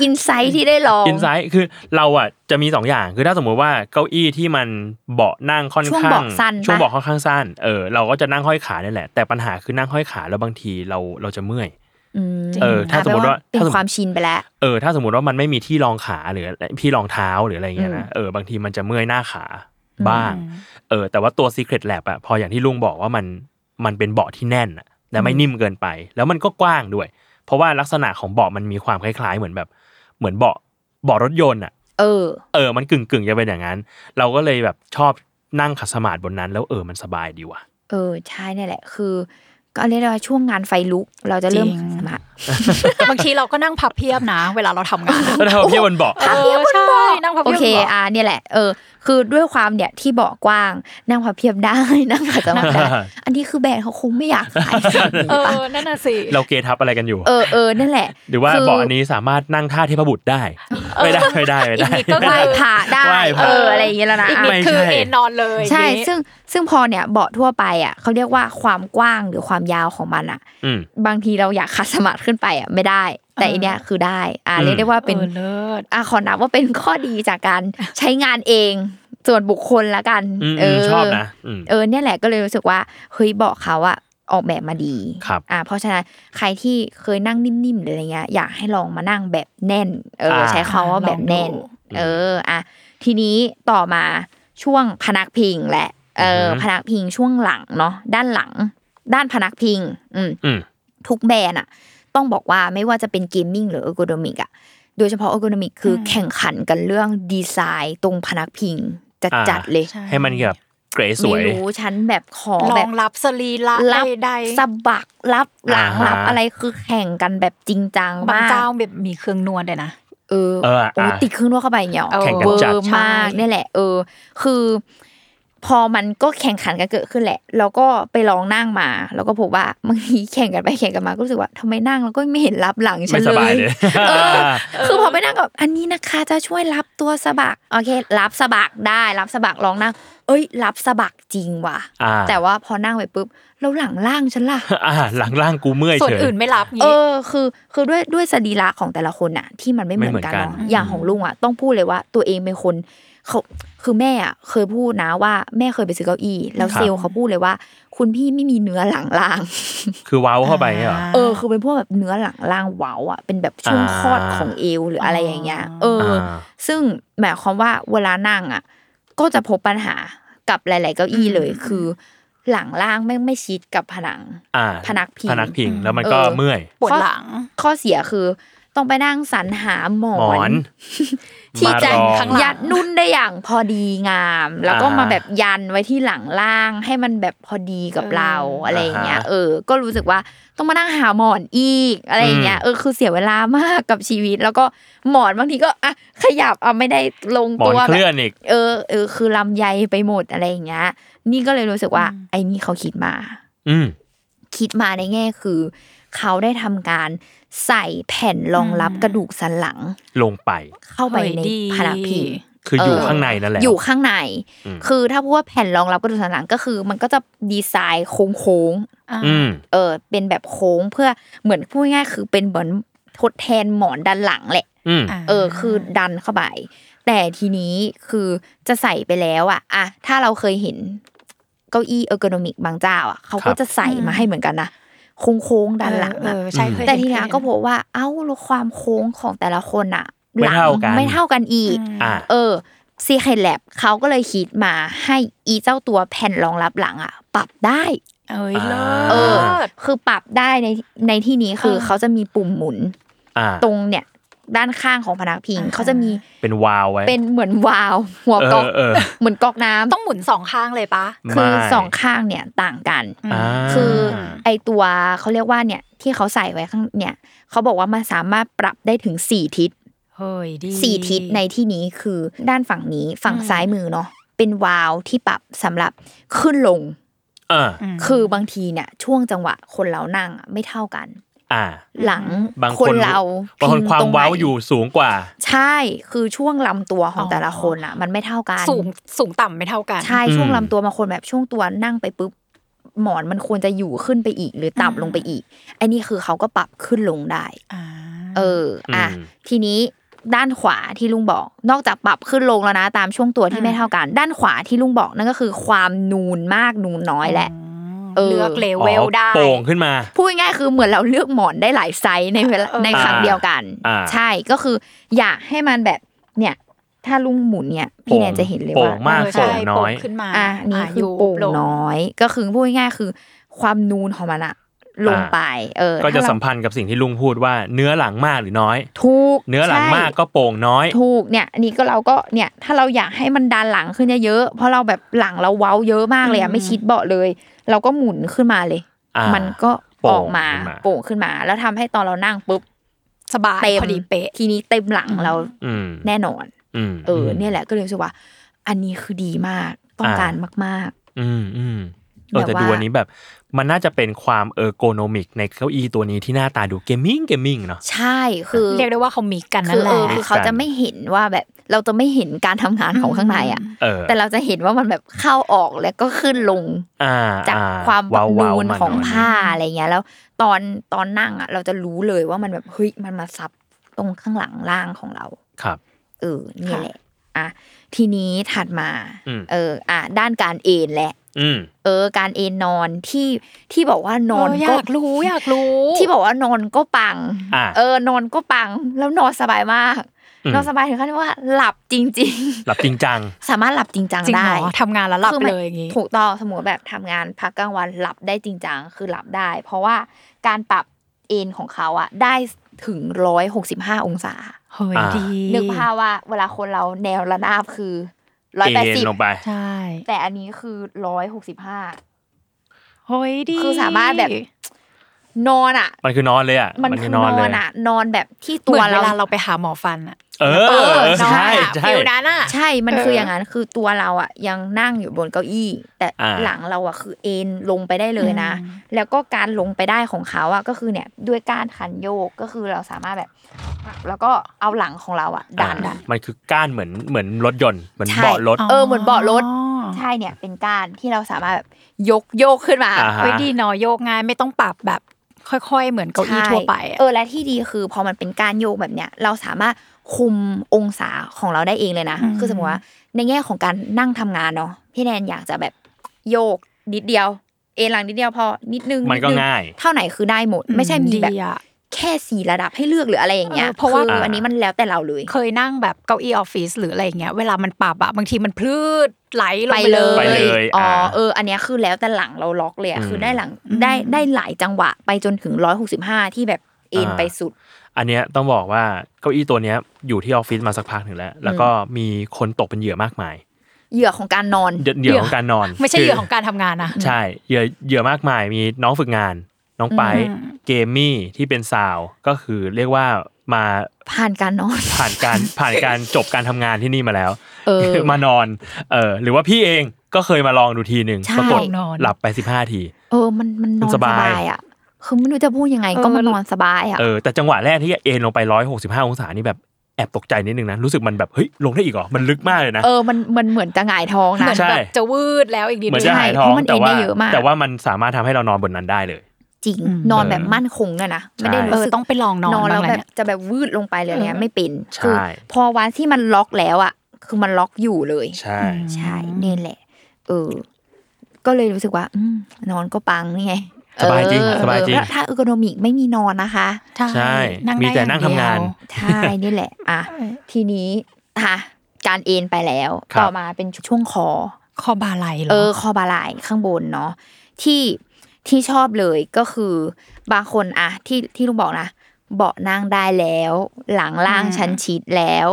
อินไซต์ที่ได้ลองอินไซต์คือเราอะจะมีสองอย่างคือถ้าสมมุติว่าเก้าอี้ที่มันเบาะนั่งค่อนช่วงข้างเบาะสั้นช่วงปะเบาะค่อนข้างสั้นเออเราก็จะนั่งห้อยขาเนี่ยแหละแต่ปัญหาคือนั่งห้อยขาแล้วบางทีเราเราจะเมื่อยอืมเออ ถ้าสมมุติว่าเป็นถ้าสมมุติความชินไปแล้วเออ ถ้าสมมติว่ามันไม่มีที่รองขาหรือพี่รองเท้าหรืออะไรเงี้ยนะเออบางทีมันจะเมื่อยหน้าขาบ้าง เออ แต่ว่าตัว Secret Lab อะพออย่างที่ลุงบอกว่ามันมันเป็นเบาะที่แน่นอะ และไม่นิ่มเกินไป แล้วมันก็กว้างด้วย เพราะว่าลักษณะของเบาะมันมีความคล้าย ๆ เหมือนแบบ เหมือนเบาะเบาะรถยนต์อะเออ เออ มันกึ่งกึ่งๆจะเป็นอย่างนั้น เราก็เลยแบบชอบนั่งขัดสมาธิบนนั้น แล้วเออมันสบายดีว่ะ เออใช่นี่แหละ คือ ก็เรียกได้ว่าช่วงงานไฟลุก เราจะเริ่มจริงสมาธิบางทีเราก็นั่งพับเพียบนะ เวลาเราทำงานแล้วถ้าพี่บนเบาะเออใช่นั่งพับโอเพียบเคบนเบาะอ่าเนี่ยแหละเออคือด้วยความเนี่ยที่เบาะกว้างนั่งพับเพียบได้นั่งขัดสมาธิได้อันนี้คือแบรนด์เขาคงไม่อยากขายแบบนี้เอปะอนั่นน่ะสิเราเกทับอะไรกันอยู่ เออเออนั่นแหละ หรือว่าคืเบาะอันนี้สามารถนั่งท่าเทพบุตรได้ไม่ได้ไม่ได้ไม่ได้อีกนิดก็ไหว้พระได้ไหว้พระเอออะไรอย่างเงี้ยแล้วนะอีกอะนิดคือไม่ใช่เอนนอนเลยใช่อย่างงี้ซึ่งซึ่งพอเนี่ยเบาะทั่วไปอะเขาเรียกว่าความกว้างหรือความยาวของมันอะอืมบางทีเราอยากคัดสมาธิขึ้นไปอะไม่ได้ แต่อันเนี้ยคือได้ อ่าอืมเรียกได้ว่าเป็นเออเลิศอะขอนับว่าเป็นข้อดีจากการใช้งานเองส่วนบุคคลละกันอืมเออชอบนะอืมเออเนี่ยแหละก็เลยรู้สึกว่าเฮ้ยเบาะเขาอะออกแบบมาดีครับอ่าเพราะฉะนั้นใครที่เคยนั่งนิ่มๆหรืออะไรเงี้ยอยากให้ลองมานั่งแบบแน่น เอออ่าใช้คำว่าแบบแน่นลองดูเอออะทีนี้ต่อมาช่วงพนักพิงแหละ เออ พนักพิงช่วงหลังเนาะด้านหลัง ด้านพนักพิง อืมอืมทุกแบรนด์อะ ต้องบอกว่าไม่ว่าจะเป็นเกมมิ่งหรือเออร์โกนมิกอะโดยเฉพาะเออร์โกนมิกคืออมแข่งขันกันเรื่องดีไซน์ตรงพนักพิงจัดอ่าจัดๆเลยใช่ให้มันแบบเกรดสวไม่ยรู้ฉันแบบขอรแบอบงรับสรีระรับใดสะบักรับหลังอ่าฮะรับอะไรคือแข่งกันแบบจริงจังๆบางมากเจ้าแบบมีเครื่องนวดด้วยนะเออเออโอ้อะติดเครื่องนวดเข้าไปอย่างเงี้ยเออแข่งกันเวอจัดร์มากใช่นี่แหละ เออ คือ พอมันก็แข่งขันกันเกิดขึ้นแหละ แล้วก็ไปลองนั่งมา แล้วก็พบว่าบางทีแข่งกันไปแข่งกันมาก็รู้สึกว่าทำไมนั่งแล้วก็ไม่เห็นรับหลังฉัไม่นสเลบายยเลยเออคือพอไปนั่งกับอันนี้นะคะจะช่วยรับตัวสะบักโอเค รับสะบักได้รับสะบักลองนั่ง เอ้ย รับสะบักจริงว่ะอ่าแต่ว่าพอนั่งไปปุ๊บแล้วหลังล่างฉันล่ะอ่าหลังล่างกูเมื่อยส่วนเฉยอื่นไม่รับเองี้อคือ คือด้วยด้วยสรีระของแต่ละคนน่ะที่มันไม่เหมือนกันไม่เหมือนกันเนาะอย่างของลุงอะต้องพูดเลยว่าตัวเองเป็นคน เขาคือแม่อะเคยพูดนะว่าแม่เคยไปซื้อเก้าอี้แล้วเซลล์เขาพูดเลยว่า คุณพี่ไม่มีเนื้อหลังล่าง คือเว้าเข้าไปเนี่ยเหรอเออคือเป็นพวกแบบเนื้อหลังล่างเว้าอะเป็นแบบช่วงอ่าคลอดของเอวหรืออะไรอย่างเงี้ย เอออาซึ่งหมายความว่าเวลานั่งอะ ก็จะพบปัญหากับหลาย ๆ เก้าอี้เลยคือหลังล่างไม่ไม่ชิดกับผนังอ่าพนักพิงพนักพิงแล้วมันก็เออเมื่อยปวดหลัง ข้อเสียคือ ต้องไปนั่งสรรหาหมอหมอน น ที่จะมารองข้างหลังยัดนุ่นได้อย่างพอดีงาม แล้วก็อ่าฮะมาแบบยันไว้ที่หลังล่าง ให้มันแบบพอดีกับเราอะไรอย่างเงี้ย อ่าฮะเออ ก็รู้สึกว่าต้องมานั่งหาหมอนอีกอะไรอย่างเงี้ย อืม เออคือเสียเวลามากกับชีวิต แล้วก็หมอนบางทีก็อะขยับอะไม่ได้ลงหมอตันวเคแบลื่อบนอีก เออเออคือลำไยไปหมดอะไรอย่างเงี้ย นี่ก็เลยรู้สึกว่า ไอ้นี่เขาคิดมา อืม คิดมาในแง่คือ เขาได้ทำการใส่แผ่นรองรับกระดูกสันหลัง ลงไป เข้าไปในเฮ้ยดีผนังพิงคืออยู่เออข้างในนั่นแหละอยู่ข้างในอืมคือถ้าพูดว่าแผ่นรองรับกระดูกสันหลังก็คือ มันก็จะดีไซน์โค้งอืมๆเออ เป็นแบบโค้งเพื่อเหมือนพูดง่ายๆคือเป็นเหมือนทดแทนหมอนด้านหลังแหละอืมเออ คือดันเข้าไป แต่ทีนี้คือจะใส่ไปแล้วอะอะถ้าเราเคยเห็นเก้าอี้ ergonomic บางเจ้าอะเขาก็จะใส่มาให้เหมือนกันนะ โค้งๆด้านหลังเออะอใช่เคยแต่เห็ทีเนี้ยคยห็ก็พบว่าเอ้าแล้วความโค้งของแต่ละคนอะไม่หลังเท่ากันไม่เท่ากันอีกอ่าเออ Secretlab เขาก็เลยคิดมาให้อีเจ้าตัวแผ่นรองรับหลังอะ ปรับได้ เอ้ยอ่าเลิเออศคือปรับได้ในในที่นี้คือเออเขาจะมีปุ่มหมุนอ่าตรงเนี่ย ด้านข้างของพนักพิงอ่าเขาจะมีเป็นวาล์วไว้ เป็นเหมือนวาล์วหัวเอก๊อกอเออเหมือนก๊อกน้ำต้องหมุนสองข้างเลยปะคือไม่สองข้างเนี่ยต่างกันอ่าคือไอตัวเขาเรียกว่าเนี่ยที่เขาใส่ไว้ข้างเนี่ยเขาบอกว่ามันสามารถปรับได้ถึงสี่ทิศเฮ้ยดีสี่ทิศในที่นี้คือด้านฝั่งนี้ฝั่งซ้ายมือเนาะเป็นวาล์วที่ปรับสำหรับขึ้นลงอ่ามคือบางทีเนี่ย ช่วงจังหวะคนเรานั่งอะไม่เท่ากัน อ่า หลังบางคคนนเราบางคนพิงความตรงไหนเว้าอยู่สูงกว่า ใช่คือช่วงลำตัวของแต่ละคนอะ มันไม่เท่ากันสูงสูงต่ำไม่เท่ากันใช่อืมช่วงลำตัวบางคนแบบช่วงตัวนั่งไปปุ๊บหมอนมันควรจะอยู่ขึ้นไปอีกหรือต่ำลงไปอีกไอ้นี่คือเขาก็ปรับขึ้นลงได้อ่าเออ อะอืมทีนี้ด้านขวาที่ลุงบอก นอกจากปรับขึ้นลงแล้วนะ ตามช่วงตัวที่ไม่เท่ากัน ด้านขวาที่ลุงบอกนั่นก็คือ ความนูนมากนูนน้อยแหละ เออเลือกเลอ๋อเวลได้โป่งขึ้นมา พูดง่ายๆคือเหมือนเราเลือกหมอนได้หลายไซส์ในเวลาเออในครั้งเดียวกันอ่าใช่ก็คืออยากให้มันแบบเนี่ยถ้าลุงหมุนเนี่ยพี่แนนจะเห็นเลยโป่ว่างมากเออใช่โป่งน้อยโป่งขึ้นมาอะนี่คือยุบโป่งลงน้อย ก็คือพูดง่ายๆคือ ความนูนของมันอะ ลงไปเออก็จะถ้าเราสัมพันธ์กับสิ่งที่ลุงพูดว่าเนื้อหลังมากหรือน้อย ถูก เนื้อหลังใช่มากก็โป่งน้อย ถูกเนี่ยอันนี้ก็เราก็เนี่ยถ้าเราอยากให้มันดันหลังขึ้นเยอะๆเพราะเราแบบหลังเราเว้าเยอะมากเลยอะไม่ชิดเบาะเลย เราก็หมุนขึ้นมาเลยอ่ามันก็โป่งออกมาขึ้นมาโป่งขึ้นมา แล้วทำให้ตอนเรานั่งปุ๊บสบายเต็มพอดีเป๊ะทีนี้เต็มหลังเราอืมแน่นอนอืมเอออ เนี่ยแหละก็เลยรู้สึกว่า อันนี้คือดีมากต้องการมากอืมอืม เออแบบแต่ว่าดูอันนี้แบบ มันน่าจะเป็นความ ergonomic ในเก้าอี้ตัวนี้ที่หน้าตาดู gaming gaming เนาะๆใช่คือเรียกได้ว่าเขามีกันนั่คืนอแหเอละอคือเขาจะไม่เห็นว่าแบบเราจะไม่เห็นการทำงานของข้างในอะเออแต่เราจะเห็นว่ามันแบบเข้าออกแล้วก็ขึ้นลงอ่าจากอ่ความแบบเว้นูๆนมาของหน่ยผ้าอะไรเงี้ย แล้วตอนตอนนั่งอะ เราจะรู้เลยว่ามันแบบเฮ้ยมันมาซับตรงข้างหลังล่างของเราครับเออนี่แหละอะทีนี้ถัดมาอืมเออ อะด้านการเอนแหละอืม เออ การเอนนอนที่ที่บอกว่านอนเอออก็ยากรู้อยากรู้ ที่บอกว่านอนก็ปังอ่าเออนอนก็ปัง แล้วนอนสบายมากอืมนอนสบายถึงขั้นที่ว่าหลับจริงหลับจริงจังๆสามารถหลับจริงจังจริงได้เหรอทำงานแล้วหลับคือมันเลยอย่างงี้ถูกต้องสมมติแบบทำงานพักกลางวันหลับได้จริงจังคือหลับได้ เพราะว่าการปรับเอนของเขาอะได้ถึงร้อยหกสิบห้าองศาเฮ้ยอ่าดีนึกภาพว่าเวลาคนเราแนวระนาบคือ ร้อยแปดเอ็นสิบลงไป ใช่ แต่อันนี้คือร้อยหกสิบห้าเฮ้ยดี คือสามารถแบบ นอนอะมันคือนอนเลยอะมันคือนนอนอเลนยอะนอนแบบที่เหมือนเวตัวเราลาเราไปหาหมอฟันอะเออเออใช่นอนอะใช่ฟิลนั้นอะใช่มันคือเออออย่างนั้นคือตัวเราอะยังนั่งอยู่บนเก้าอี้ แต่อ่าหลังเราอะคือเอนลงไปได้เลยนะอืมแล้วก็การลงไปได้ของเขาอะก็คือเนี่ยด้วยการขันโยกก็คือเราสามารถแบบ แล้วก็เอาหลังของเราอะดันอ่ามันคือก้านเหมือนเหมือนรถยนต์เหมือนใช่เบาะรถเออเหมือนเบาะรถอ๋อใช่เนี่ยเป็นการที่เราสามารถแบบยกโยกขึ้นมาอ่าฮะเฮ้ยดีเนอะโยกง่ายไม่ต้องปรับแบบ ค่อย ๆ เหมือนเก้าอี้ทั่วไปอะเออและที่ดีคือพอมันเป็นการโยกแบบเนี้ยเราสามารถคุมองศาของเราได้เองเลยนะอืมคือสมมติว่าในแง่ของการนั่งทำงานเนาะพี่แนนอยากจะแบบโยกนิดเดียว เอนหลังนิดเดียวพอนิดนึงมันก็ดงง่าย เท่าไหนคือได้หมด ไม่ใช่มีแบบดีอะแค่สี่ระดับให้เลือกหรืออะไรอย่างเงี้ยเออเพราะว่าคืออันนี้มันแล้วแต่เราเลย เคยนั่งแบบเก้าอี้ออฟฟิศหรืออะไรอย่างเงี้ยเวลามันปรับอะบางทีมันพลืด ไหลลงไปไปเลเลยไปเลยอ๋ออ่าเออ อันเนี้ยคือแล้วแต่หลังเราล็อกเลยอะอืมคือได้หลังได้ได้หลายจังหวะไปจนถึงร้อยหกสิบห้าที่แบบเอ็นอ่าไปสุด อันเนี้ยต้องบอกว่าเก้าอี้ตัวเนี้ยอยู่ที่ออฟฟิศมาสักพักหนึ่งแล้ว แล้วก็มีคนตกเป็นเหยื่อมากมายเหยื่อของการนอนเหยื่อเหยื่อของการนอน ไม่ใช่คืเหยื่อของการทำงานนะใช่เหยื่อเหยื่อมากมายมีน้องฝึกงาน น้องไปอืมเกมมี่ที่เป็นสาวก็คือเรียกว่ามาผ่านการนอนผ่านการผ่านการจบการทำงานที่นี่มาแล้วเออ มานอน เออ หรือว่าพี่เองก็เคยมาลองดูทีหนึ่งใช่ปรากฏนอนหลับไปสิบห้าที เออ มันมันนมัอนนสสบายบายอะคือไม่รู้จะพูดยังไงก็มันนอนสบายอะเออแต่จังหวะแรกที่เอ็นลงไปร้อยหกสิบห้าองศานี่แบบแอบตกใจนิดนึงนะรู้สึกมันแบบเฮ้ยลงได้อีกเหรอมันลึกมากเลยนะเออมันมันเหมือนจะหงายท้องเหมืนะอนใช่แบบจะวืดแล้วอีกนิดเหมือนนึจะงหายใช่ท้องเพราะมันแต่เอ็นว่าได้เยอะมากแต่ว่ามันสามารถทำให้เรานอนบนนั้นได้เลย จริงอืมนอนแบบมั่นคงด้วยนะไม่ได้ใช่เอรู้อสึกต้องไปลองนอนนอนแล้วบ้างแบแหบละจะแบบวืดลงไปเลยอะไรเงี้ยไม่เป็นใช่คือพอวันที่มันล็อกแล้วอะ คือมันล็อกอยู่เลย ใช่ ใช่นี่แหละ เออ ก็เลยรู้สึกว่า อืมนอนก็ปังนี่ไงสบายจริงเออสบายจริงเออถ้าเออร์โกนอมิกไม่มีนอนนะคะ ใช่นั่งมีได้แต่อย่นั่งทำงานเดียวใช่นี่แหละ อะ ทีนี้ค่ะการเอ็นไปแล้วครับต่อมาเป็นช่วงคอ คอบาไหลเหรอเออ คอบาไหลข้างบนเนาะที่ที่ชอบเลยก็คือบางคนอะที่ที่ลุงบอกนะเบาะนั่งได้แล้ว หลังล่างฉันชิดแล้ว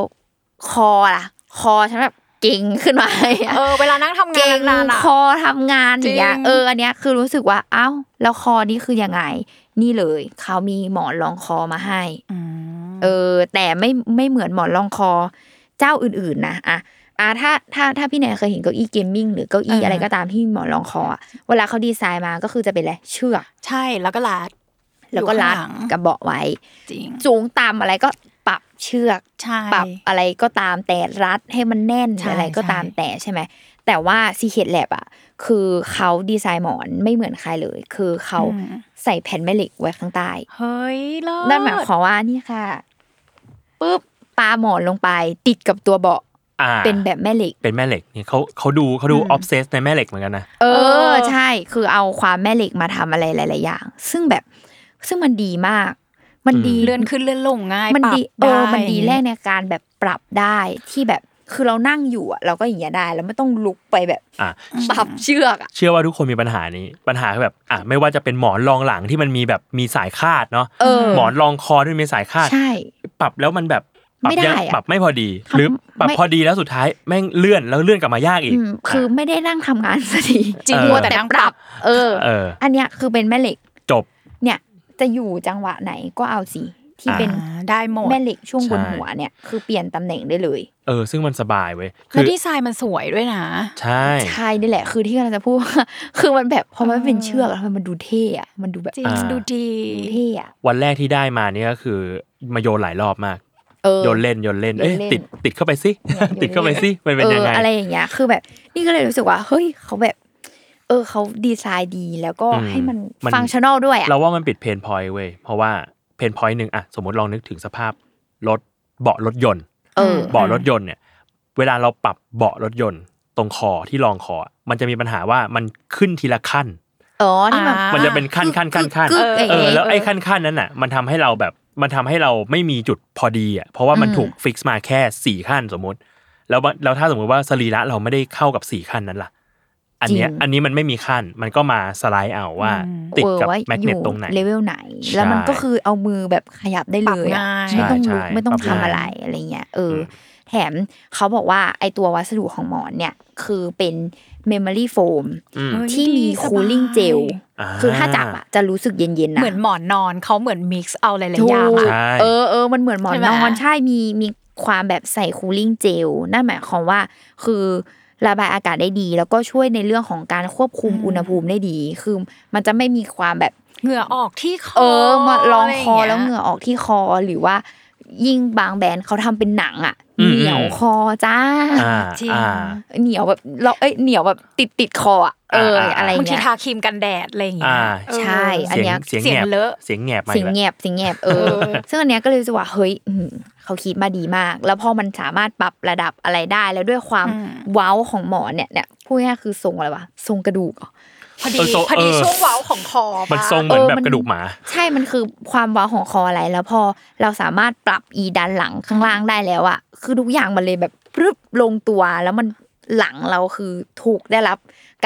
คอล่ะ คอฉันแบบเกร็งขึ้นมาเออเวลานั่งทำงานเกร็งนานๆอะคอทำงานอย่างเงี้ยจริงเอออันเนี้ยคือรู้สึกว่าเอ้าแล้วคอนี่คือยังไง นี่เลยเขามีหมอนรองคอมาให้มเออ แต่ไม่ไม่เหมือนหมอนรองคอ เจ้าอื่นๆนะอะอะถ้าถ้าถ้าพี่แนนเคยเห็นเก้าอี้ gaming หรือเก้าอี้อะไรก็ตามที่มีหมอนรองคออะเวลาเขาดีไซน์มาก็คือจะเป็นอะไรเชือกใช่แล้วก็ลาดแล้วก็รัดอยู่ข้างหลังกับเบาะไว้จริงสูงต่ำอะไรก็ปรับ เชือกใช่ปรับอะไรก็ตามแต่รัดให้มันแน่นใช่อะไรก็ตามใช่แต่ใช่ไหมแต่ว่าซีเค t แลบอะคือเขาดีไซน์หมอนไม่เหมือนใครเลย คือเขาอืมใส่แผ่นแม่เหล็กไว้ข้างใต้เฮ้ยเลิศนั่นหมายความว่านี่ค่ะปุ๊บปาหมอนลงไป ติดกับตัวเบาะอ่าเป็นแบบแม่เหล็ก เป็นแม่เหล็กนี่เขาเขาดูเขาดู obsessed ในแม่เหล็กเหมือนกันนะเอเอออใช่ คือเอาความแม่เหล็กมาทำอะไรหลาย ๆ อย่าง ซึ่งแบบซึ่งมันดีมาก มันดีเลื่อนขึ้นเลื่อนลงง่ายมันดีปรับเออไมันดีแรกในการแบบปรับได้ที่แบบคือเรานั่งอยู่อะเราก็อย่างเงี้ยได้แล้วไม่ต้องลุกไปแบบอะปรับเชือกอะเชื่อว่าทุกคนมีปัญหานี้ปัญหาคือแบบอะไม่ว่าจะเป็นหมอนรองหลังที่มันมีแบบมีสายคาดเนาะเออหมอนรองคอที่มีสายคาดใช่ปรับแล้วมันแบบปรับไม่ได้ยังอะปรับไม่พอดีทำหรือปรับไม่พอดีแล้วสุดท้ายแม่งเลื่อนแล้วเลื่อนกลับมายากอีกอืมคือไม่ได้นั่งทำงานสักทีจริงเออมัวแต่นั่งปรับเออเออ อันเนี้ยคือเป็นแม่เหล็กจบเนี่ย จะอยู่จังหวะไหนก็เอาสิที่เป็นอ่าได้หมดแม่เหล็กช่วงบนใช่หัวเนี่ยคือเปลี่ยนตำแหน่งได้เลย เออ ซึ่งมันสบายเว้ยคืแล้วอดีไซน์มันสวยด้วยนะ ใช่ใช่นี่แหละ คือที่กำลังจะพูดคือมันแบบพอมันเป็นเชือกแล้วมันดูเท่อะมันดูแบบจริงอ่าดูดีเท่อะวันแรกที่ได้มานี่ก็คือมาโยนหลายรอบมากเออโยนเล่นโยนเล่นเอ้ยโยนเล่นติดติดเข้าไปสิเนี่ยติดเข้าไปสิมันเป็นยังไงอออะไรอย่างเงี้ยคือแบบนี่ก็เลยรู้สึกว่าเฮ้ยเขาแบบ เออเขาดีไซน์ดีแล้วก็อืมให้มันมัน functional ด้วยอะเราว่ามันปิด pain point เว้ยเพราะว่า pain point หนึ่งอะสมมติลองนึกถึงสภาพรถเบาะรถยนต์เออเบาะรถยนต์เนี่ย เวลาเราปรับเบาะรถยนต์ ตรงคอที่รองคอ มันจะมีปัญหาว่ามันขึ้นทีละขั้นอ๋อนี่มันอ่ามันจะเป็นขั้นขั้นขั้นขั้นกึกๆเออย่างองี้แล้วไอ้เออขั้นขั้นนั้นอะ มันทำให้เราแบบมันทำให้เราไม่มีจุดพอดีอะเพราะว่ามันอืมถูก fix มาแค่สี่ขั้นสมมติ แล้วว่าแล้วถ้าสมมติว่าสรีระเราไม่ได้เข้ากับสี่ขั้นนั้นล่ะ อันเนี้ยอันนี้มันไม่มีขั้น มันก็มาสไลด์เอาว่า ติดกับเออว่า magnet ตรงไหน levelไหน แล้วมันใช่ก็คือเอามือแบบขยับได้เลยอะปรับง่ายไม่ต้องใช่ลุกใช่ไม่ต้องปรับทำง่ายอะไรอะไรเงี้ยเอออมแถมเขาบอกว่าไอ้ตัววัสดุของหมอนเนี่ยคือเป็น memory foam อืมเฮ้ยที่มีดีสบาย cooling gel อ่าคือถ้าจับอะจะรู้สึกเย็นๆนะเหมือนหมอนนอนเขาเหมือน mix เอาหลายถูๆอย่างกอะใช่เออเออมันเหมือนหมอนใช่ไหมนอนใช่มีมีความแบบใส่ cooling gel นั่นหมายความว่าคือ ระบายอากาศได้ดี แล้วก็ช่วยในเรื่องของการควบคุมอุณหภูมิได้ดี คือมันจะไม่มีความแบบเหงื่อออกที่คอเออมาลองคออะไรย่าแล้วยเหงื่อออกที่คอหรือว่า ยิ่งบางแบรนด์เขาทำเป็นหนังอะอืมเหนียวคอจ้าอ่าจริงอ่าเหนียวแบบเราเอ้ยเหนียวแบบติดติดคออะเอออ่าอะไรบางทีเงี้ยทาครีมกันแดดอะไรอย่างเงี้ยอ่าเออใช่ อันเนี้ยเสียงเสีเสียยงงแงบเลอะเสียงแงบมาเสียงอีกแงแล้วบเสียงแงบเออ ซึ่งอันเนี้ยก็เลยรู้สึกว่าเฮ้ยอืมเขาคิดมาดีมาก แล้วพอมันสามารถปรับระดับอะไรได้ แล้วด้วยความอืมเว้าของหมอนเนี่ยเนี่ยพูดง่ายๆคือทรงอะไรวะทรงกระดูกเหรอ พอดีเออโซพอดีเออช่วงเว้าของคอมันปะทรงเหมือนเออแบบมันกระดูกหมา ใช่มันคือความเว้าของคออะไรแล้วพอเราสามารถปรับอีด้านหลังข้างล่างได้แล้วอะคือทุกอย่างมันเลยแบบปรึบลงตัวแล้วมันหลังเราคือถูกได้รับ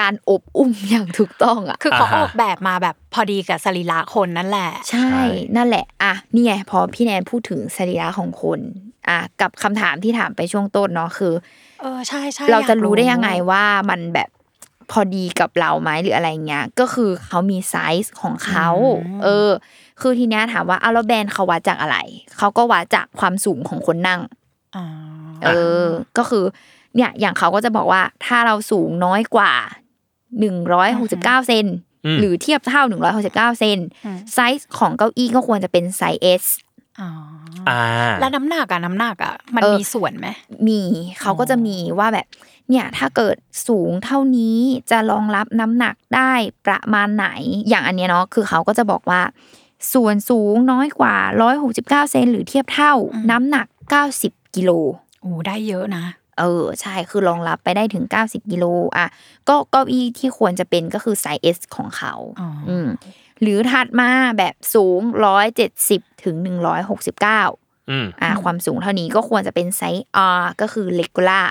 การอบอุ้มอย่างถูกต้องอะคือเขาอ่าฮะออกแบบมาแบบพอดีกับสรีระคนนั่นแหละ ใช่ นั่นแหละ อะ นี่ไงพอพี่แนนพูดถึงสรีระของคน อะ กับคำถามที่ถามไปช่วงต้นเนาะคือ เออ ใช่ใช่เราจะอยกรู้ได้ยังไงว่ามันแบบ พอดีกับเราไหมหรืออะไรเงี้ยก็คือเขามีไซส์ของเขาเออ คือทีเนี้ยถามว่าเอาแล้วแบรนด์เขาวัดจากอะไรเขาก็วัดจากความสูงของคนนั่งอ๋อเออ ก็คือ เนี่ยอย่างเขาก็จะบอกว่าถ้าเราสูงน้อยกว่าหนึ่งร้อยหกสิบเก้าเซนอืมหรือเทียบเท่าหนึ่งร้อยหกสิบเก้าเซนไซส์ของเก้าอี้ก็ควรจะเป็นไซส์ S อ๋ออ่าแล้วน้ำหนักอะน้ำหนักอะมันเออมีส่วนไหมมีเขาก็จะมีว่าแบบ เนี่ยถ้าเกิดสูงเท่านี้จะรองรับน้ำหนักได้ประมาณไหน อย่างอันเนี้ยเนาะคือเขาก็จะบอกว่า ส่วนสูงน้อยกว่า 169เซนหรือเทียบเท่า น้ำหนัก 90กิโลโอ้ได้เยอะนะเออใช่คือรองรับไปได้ถึง 90กิโลอะก็เก้าอี้ที่ควรจะเป็นก็คือไซส์ S ของเขาอ๋ออือืมหรือถัดมาแบบสูง 170 ถึง169อืมอ่า ความสูงเท่านี้ก็ควรจะเป็นไซส์ R ก็คือ regular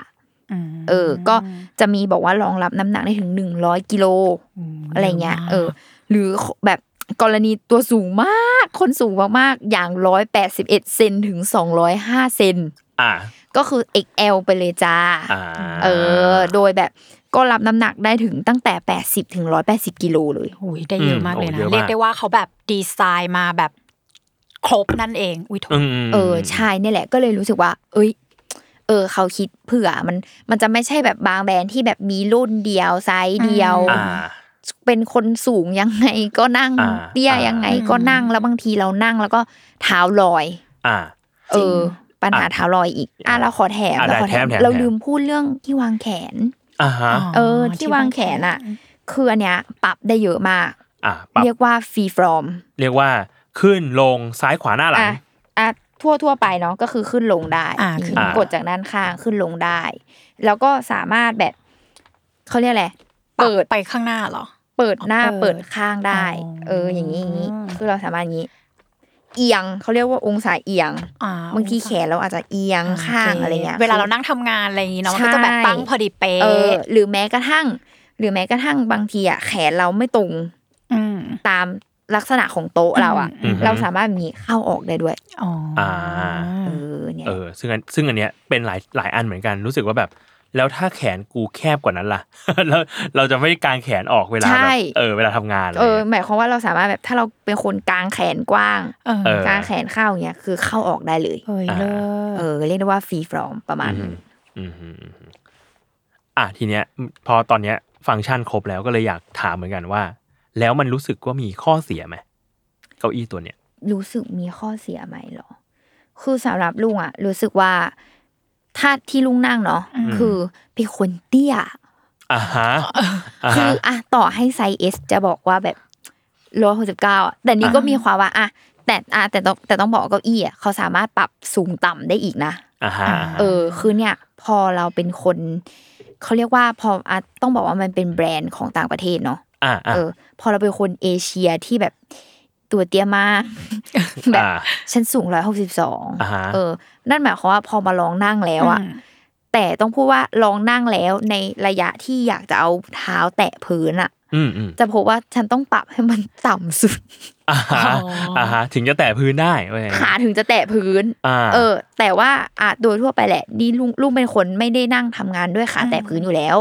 มเออ ก็จะมีบอกว่ารองรับน้ำหนักได้ถึงหนึ่งร้อยกิโลมอะไรเงี้ยมากเออ หรือแบบกรณีตัวสูงมาก คนสูงมากๆ อย่างร้อยแปดสิบเอ็ดเซนถึงสองร้อยห้าเซนอ่า ก็คือ XL ไปเลยจ้าอ่าเออ โดยแบบก็รับน้ำหนักได้ถึงตั้งแต่แปดสิบถึงร้อยแปดสิบกิโลเลยโอ้ยได้เยอะมากเลยนะโอ้เยอะมากเรียกได้ว่าเขาแบบดีไซน์มาแบบ ครบนั่นเอง อุ้ยโทษอืมเออใช่นี่แหละ ก็เลยรู้สึกว่า เอ้ย เออ เขาคิดเผื่อมัน มันจะไม่ใช่แบบบางแบรนด์ที่แบบมีรุ่นเดียวไซส์เดียวอ่าเป็นคนสูงยังไงก็นั่งอ่าเตี้ยอ่ายัยังไงก็นั่งแล้วบางทีเรานั่งแล้วก็เท้าลอย อ่า เออ ปัญหาเท้าลอยอีก อะเราขอแถมอะเราขอได้แถมแถมแถมเราลืมพูดเรื่องที่วางแขนอ่าฮะเออ ที่วางแขนอะ คืออันเนี้ยปรับได้เยอะมากอ่าปรับเรียกว่าฟรีฟรอม เรียกว่า ขึ้นลงซ้ายขวาหน้าหลังอะอะทั่วทั่วไปเนาะก็คือขึ้นลงได้อ่าขึ้นอ่ากดจากด้านข้างขึ้นลงได้ แล้วก็สามารถแบบเขาเรียกอะไรเปิเปิดดไปข้างหน้าเหรอ เปิดหน้าอ๋อเปิเปิดดข้างได้อ๋อเออ อย่างนี้อย่างนี้คือเราสามารถอย่างนี้ เอียงเขาเรียกว่าองศาเอียงอ่าบางทีแขนเราอาจจะเอียงข้างอะไรเงี้ยเวลาเรานั่งทำงานอะไรอย่างงี้เนาะมันก็จะแบบใช่ตั้งพอดีเป๊ะเออหรือแม้กระทั่ง หรือแม้กระทั่งบางทีอะแขนเราไม่ตรงอืมตาม ลักษณะของโต๊ะเราอะอืมเราสามารถมีเข้าออกได้ด้วยอ๋อออ่าเออเนี่ยเออซึ่งอันซึ่งอันเนี้ยเป็นหลายหลายอันเหมือนกันรู้สึกว่าแบบแล้วถ้าแขนกูแคบกว่านั้นล่ะแล้วเราจะไม่กางแขนออกเวลาใช่แบบเออเวลาทำงานอะไรเออเงี้ยหมายความว่าเราสามารถแบบถ้าเราเป็นคนกางแขนกว้างเออเออกางแขนเข้าอย่างเงี้ยคือเข้าออกได้เลยเฮ้ยเลิเอศอเรียกได้ว่าฟรีฟรอมประมาณอืนึมงอืมอืมอืมอะทีเนี้ยพอตอนเนี้ยฟังก์ชันครบแล้วก็เลยอยากถามเหมือนกันว่า แล้วมันรู้สึกว่ามีข้อเสียไหมเก้าอี้ตัวเนี้ยรู้สึกมีข้อเสียไหมเหรอ คือสำหรับลุงอะรู้สึกว่าถ้าที่ลุงนั่งเนาะคือเป็นคนเตี้ยอ่าฮะอ่าคืฮะออะต่อให้ไซส์ S จะบอกว่าแบบร้อยหกสิบเก้าแต่นี่ก็มีความว่าอะแต่อะแต่ต้องแต่ต้องบอกว่าเก้าอี้อะเขาสามารถปรับสูงต่ำได้อีกนะอ่าฮะเออ คือเนี่ย พอเราเป็นคนเขาเรียกว่าพออะต้องบอกว่ามันเป็นแบรนด์ของต่างประเทศเนาะ อ่าอ่าเออ พอเราเป็นคนเอเชียที่แบบตัวเตี้ยมากแบบอ่าฉันสูงร้อยหกสิบสองอ่าฮะเออ นั่นหมายความว่าพอมาลองนั่งแล้วอะแต่ต้องพูดว่าลองนั่งแล้วในระยะที่อยากจะเอาเท้าแตะพื้นอะอืมอืมจะพบว่าฉันต้องปรับให้มันต่ำสุดอ่าฮะอ่าฮะถึงจะแตะพื้นได้เว้ยขาถึงจะแตะพื้นอ่าเออ แต่ว่าอะโดยทั่วไปแหละนี่ลุงลุงเป็นคนไม่ได้นั่งทำงานด้วยขาแตะพื้นอยู่แล้ว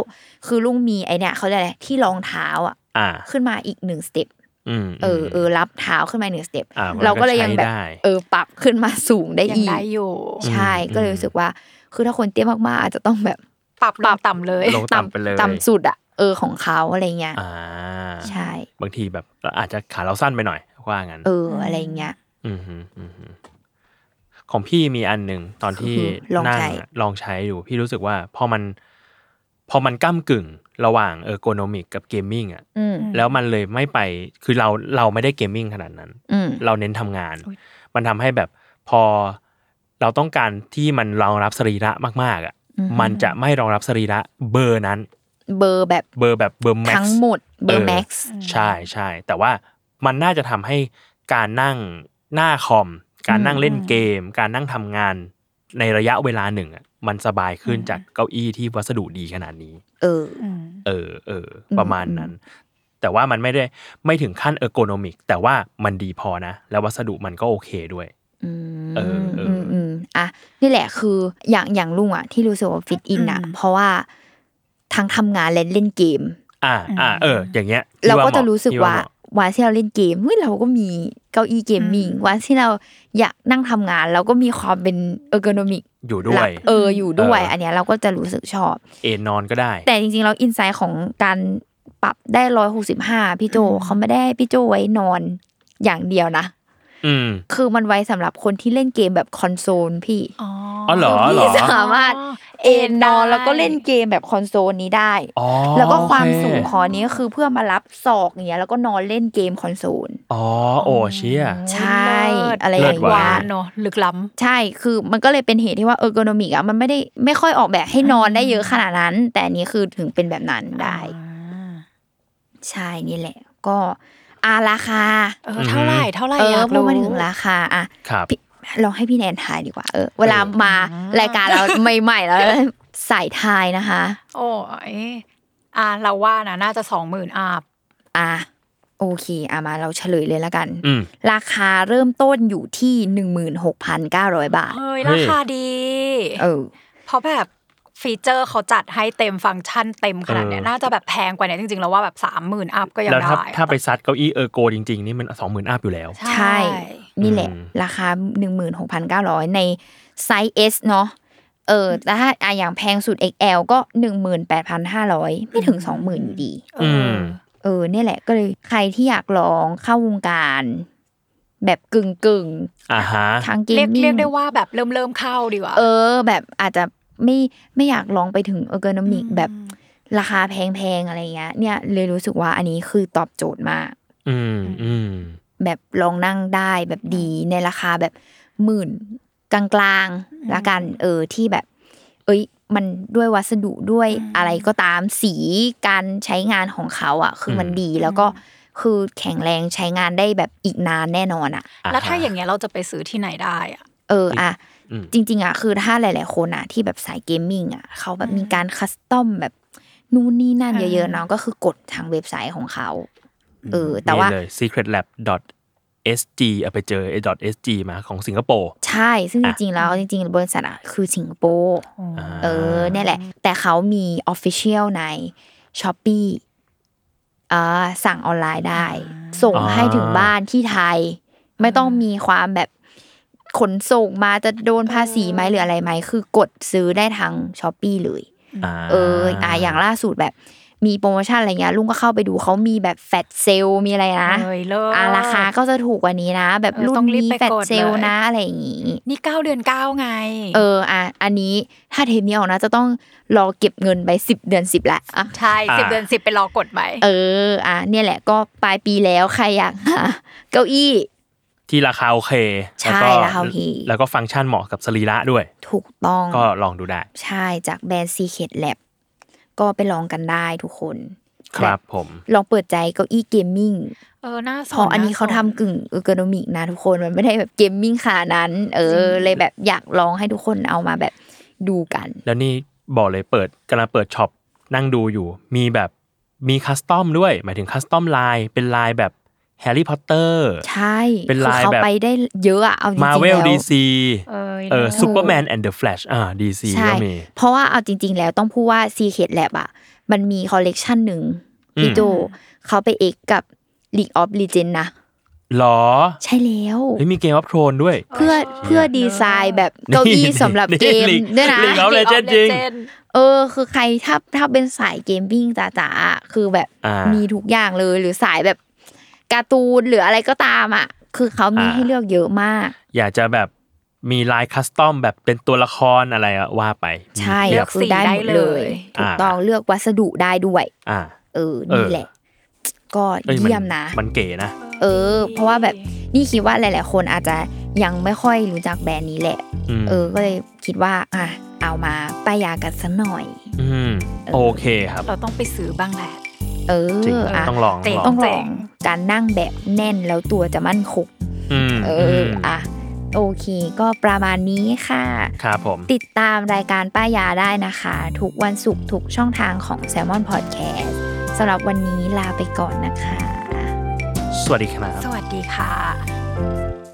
คือลุงมีไอเนี่ยเขาเรียกอะไรที่รองเท้าอะอ่า ขึ้นมาอีกหนึ่งสเต็ปอืมเออเออรับเท้าขึ้นมาหนึ่งสเต็ปอ่ามันเราก็เลยยังแบบใช้ได้เออปรับขึ้นมาสูงได้ยังอีกได้อยู่ใช่ก็เลยรู้สึกว่า คือถ้าคนเตี้ยมากๆ อาจจะต้องแบบปรับลงต่ำเลยลงต่ำไปเลยต่ำสุดอะเออของเขาอะไรเงี้ยอ่าใช่ บางทีแบบเราอาจจะขาเราสั้นไปหน่อยว่างั้น เอออะไรเงี้ยอืมฮึอืมฮึของพี่มีอันหนึ่งตอนที่คือลองนั่งใช้อะลองใช้อยู่พี่รู้สึกว่าพอมัน พอมันก้ากึ่ง ระหว่าง ergonomic กับ gaming อะอืมแล้วมันเลยไม่ไปคือเราเราไม่ได้ gaming ขนาดนั้นอืมเราเน้นทำงาน มันทำให้แบบพอเราต้องการที่มันรองรับสรีระมาก ๆอะมันจะไม่รองรับสรีระเบอร์นั้น เบอร์แบบเบอร์แบบเบอร์ max ทั้งหมดเบอร์ max ใช่ใช่แต่ว่ามันน่าจะทำให้การนั่งหน้าคอม การนั่งเล่นเกม การนั่งทำงาน ในระยะเวลาหนึ่งอะมันสบายขึ้นจากเก้าอี้ที่วัสดุดีขนาดนี้ เออ เออเออ ประมาณนั้น แต่ว่ามันไม่ได้ไม่ถึงขั้น ergonomic แต่ว่ามันดีพอนะ แล้ววัสดุมันก็โอเคด้วยอืมเออเอออืมอืมอะนี่แหละคืออย่างอย่างลุงอะ ที่รู้สึกว่า fit in อะ เพราะว่าทั้งทำงานและเล่นเกม อ่า อ่า เออ อย่างเงี้ยพี่เราก็จะรู้สึกว่าพี่เหมะ วันที่เราเล่นเกมเฮ้ยเราก็มีเก้าอี้ gaming วันที่เราอยากนั่งทำงาน เราก็มีความเป็น ergonomicอยู่ด้วยเอออยู่ด้วยเอออัอันเนี้ยเราก็จะรู้สึกชอบ เอนนอนก็ได้ แต่จริงๆเรา insight ของการปรับได้ร้อยหกสิบห้าพี่โจเขาไม่ได้ให้พี่โจไว้นอนอย่างเดียวนะอืม คือมันไว้สำหรับคนที่เล่นเกมแบบคอนโซลพี่อ๋ออ๋อเหรอเหรอพี่สามารถเอนนอนแล้วก็เล่นเกมแบบคอนโซลนี้ได้อ๋อแล้วก็ความโอเคสูงคอนี้ก็คือเพื่อมารับศอกอย่างเงี้ยแล้วก็นอนเล่นเกมคอนโซล อ๋อโอ้เชี่ยใช่ อะไรอเลิย่าศงว่ะเงี้วายนเนอะลึกล้ำใช่คือมันก็เลยเป็นเหตุที่ว่าเออร์โกนมิกอะมันไม่ได้ไม่ค่อยออกแบบให้นอนได้เยอะขนาดนั้น แต่อันนี้คือถึงเป็นแบบนั้นได้ ใช่นี่แหละ ก็ อาราคาเออเท่าไหร่เท่าไหร่เอออยากพูดรู้มาถึงราคาอะครับพี่ลองให้พี่แนนทายดีกว่า เออ เวลามารายการเราใหม่ๆแล้วใส่ทายนะคะ โอ้ยอะเราว่านะน่าจะสองหมื่นอาบอะโอเคอะมาเราเฉลยเลยแล้วกันอืมราคาเริ่มต้นอยู่ที่หนึ่งหมื่นหกพันเก้าร้อยบาท เฮ้ยเฮ้รายคาดี เออเพราะแบบ ฟีเจอร์เขาจัดให้เต็มฟังก์ชันเต็มขนาดเนี้ยเออน่าจะแบบแพงกว่าเนี้ยจริงๆ แล้วว่าแบบสามหมื่น up ก็ยังแล้วได้ถ้าถ้าไปซัดเก้าอี้ ergo จริง ๆ นี่มันสองหมื่น up อยู่แล้ว ใช่ นี่แหละอืมราคาหนึ่งหมื่นหกพันเก้าร้อยในไซส์ S เนาะเออแต่ถ้าอะอย่างแพงสุด XL ก็หนึ่งหมื่นแปดพันห้าร้อยไม่ถึงสองหมื่นอยู่ดีเอออืมเออเนี่ยแหละก็เลยใครที่อยากลองเข้าวงการแบบกึ่งกึ่งๆอ่าฮะทางเกมเรียกมิ่งเรียกได้ว่าแบบเริ่มเริ่มเข้าดีกว่า เออ แบบอาจจะ ไม่ไม่อยากลองไปถึงเออร์โกนมิกแบบราคาแพงๆอะไรเงี้ย เนี่ยเลยรู้สึกว่าอันนี้คือตอบโจทย์มาก อืมอืมแบบลองนั่งได้แบบดีในราคาแบบหมื่นกลางๆละกันเออที่แบบ เอ้ย มันด้วยวัสดุด้วยอะไรก็ตามสีการใช้งานของเขาอะ คือมันดีแล้วก็คือแข็งแรงใช้งานได้แบบอีกนานแน่นอนอะ แล้วถ้าอย่างเงี้ยเราจะไปซื้อที่ไหนได้อะเอออะอืม จริง ๆอะคือถ้าหลาย ๆ คนอะที่แบบสาย gaming อะเขาแบบมีการ custom แบบนู่นนี่นั่นเยอะๆเนาะก็คือกดทางเว็บไซต์ของเขาเออแต่ว่านี่เลย secretlab sg เอาไปเจอไอ้ sg มาของสิงคโปร์ใช่ ซึ่งจอะริงๆ แล้วจริงๆ บริษัทอะคือสิงคโปร์เออเนี่ยแหละ แต่เขามี Official ใน Shopee อ่าสั่งออนไลน์ได้ ส่งให้ถึงบ้านที่ไทย ไม่ต้องมีความแบบ ขนส่งมาจะโดนภาษีไหมหรืออะไรไหมคือกดซื้อได้ทาง s h อ p e e เลยาเอออะอย่างล่าสุดแบบมีโปรโมชั่นอะไรเงี้ยลุงก็เข้าไปดูเขามีแบบแฟตเซลมีอะไรนะเฮ้ยเลิศอะราคาก็จะถูกกว่านี้นะ แบบเออรุ่นต้องรีบนี้ไปแฟตกดเซลเลยนะอะไรอย่างงี้นี่เก้าเดือนเก้าไง เอออะอันนี้ถ้าเทปนี้ออกนะ จะต้องรอเก็บเงินไปสิบเดือนสิบแหละอะใช่สิบเดือนสิบไปรอกดไหมเอออะเนี่ยแหละก็ปลายปีแล้วใครอยากหาเก้าอี้ ที่ราคาโอเคใช่แล้วก็ราคาโอเคแล้วก็ฟังก์ชันเหมาะกับสรีระด้วย ถูกต้องก็ลองดูได้ ใช่จากแบรนด์ Secret Lab ก็ไปลองกันได้ทุกคนครับผมลองเปิดใจเก้าอี้ gaming เออน่าสนเพราะอันนี้เขาสทำกึ่ง ergonomic นะทุกคนมันไม่ได้แบบ gaming ขนาดนั้น เออ เลยแบบอยากลองให้ทุกคนเอามาแบบดูกัน แล้วนี่บอกเลยเปิดกำลังเปิดช็อปนั่งดูอยู่ มีแบบมี custom ด้วย หมายถึง custom ลายเป็นลายแบบ แฮร์รี่พอตเตอร์ ใช่ เป็นลายคือเขาแบบไปได้เยอะอะเอาจริงๆมาแล้วเวลดีซีเออเออลิศ Superman and The Flash อ่าดีซีใช่ก็มี เพราะว่าเอาจริง ๆ แล้วต้องพูดว่า Secret Lab อะ มันมีคอลเลกชันหนึ่งพี่อืมโจเขาไป X กับ League of Legends นะหรอ ใช่แล้วเฮ้ยมี Game of Thrones ด้วย เพื่อเพื่อดีไซน์แบบเก้าอี้สำหรับเกมนี่ด้วยนะ League of League of Legends จริง Legends เออ คือใครถ้าถ้าเป็นสาย gaming จ๋าๆอะคือแบบอ่ามีมีทุกอย่างเลยหรือสายแบบ การ์ตูนหรืออะไรก็ตามอะ คือเขามีอ่าให้เลือกเยอะมาก อยากจะแบบมีลาย custom แบบเป็นตัวละครอะไรอะว่าไป ใช่เทียบก็คือได้หมดเลยถูกต้องเลือกวัสดุได้ด้วย อ่า เออนี่แหละ ก็อ้เยี่ยมนะ มันเก๋นะเออ เพราะว่าแบบนี่คิดว่าหลาย ๆ คนอาจจะยังไม่ค่อยรู้จักแบรนด์นี้แหละอืมเออ ก็เลยคิดว่า อะ เอามาป้ายยากันสักหน่อย อืม โอเคครับ เราต้องไปซื้อบ้างแหละ เอจริงออะต้องลองเจ๋งลต้อองงลเจ๋องงการนั่งแบบแน่นแล้วตัวจะมั่นคงอืมเออออะโอเค ก็ประมาณนี้ค่ะ ครับผม ติดตามรายการป้ายาได้นะคะ ทุกวันศุกร์ทุกช่องทางของ Salmon Podcast สำหรับวันนี้ลาไปก่อนนะคะ สวัสดีครับ สวัสดีค่ะ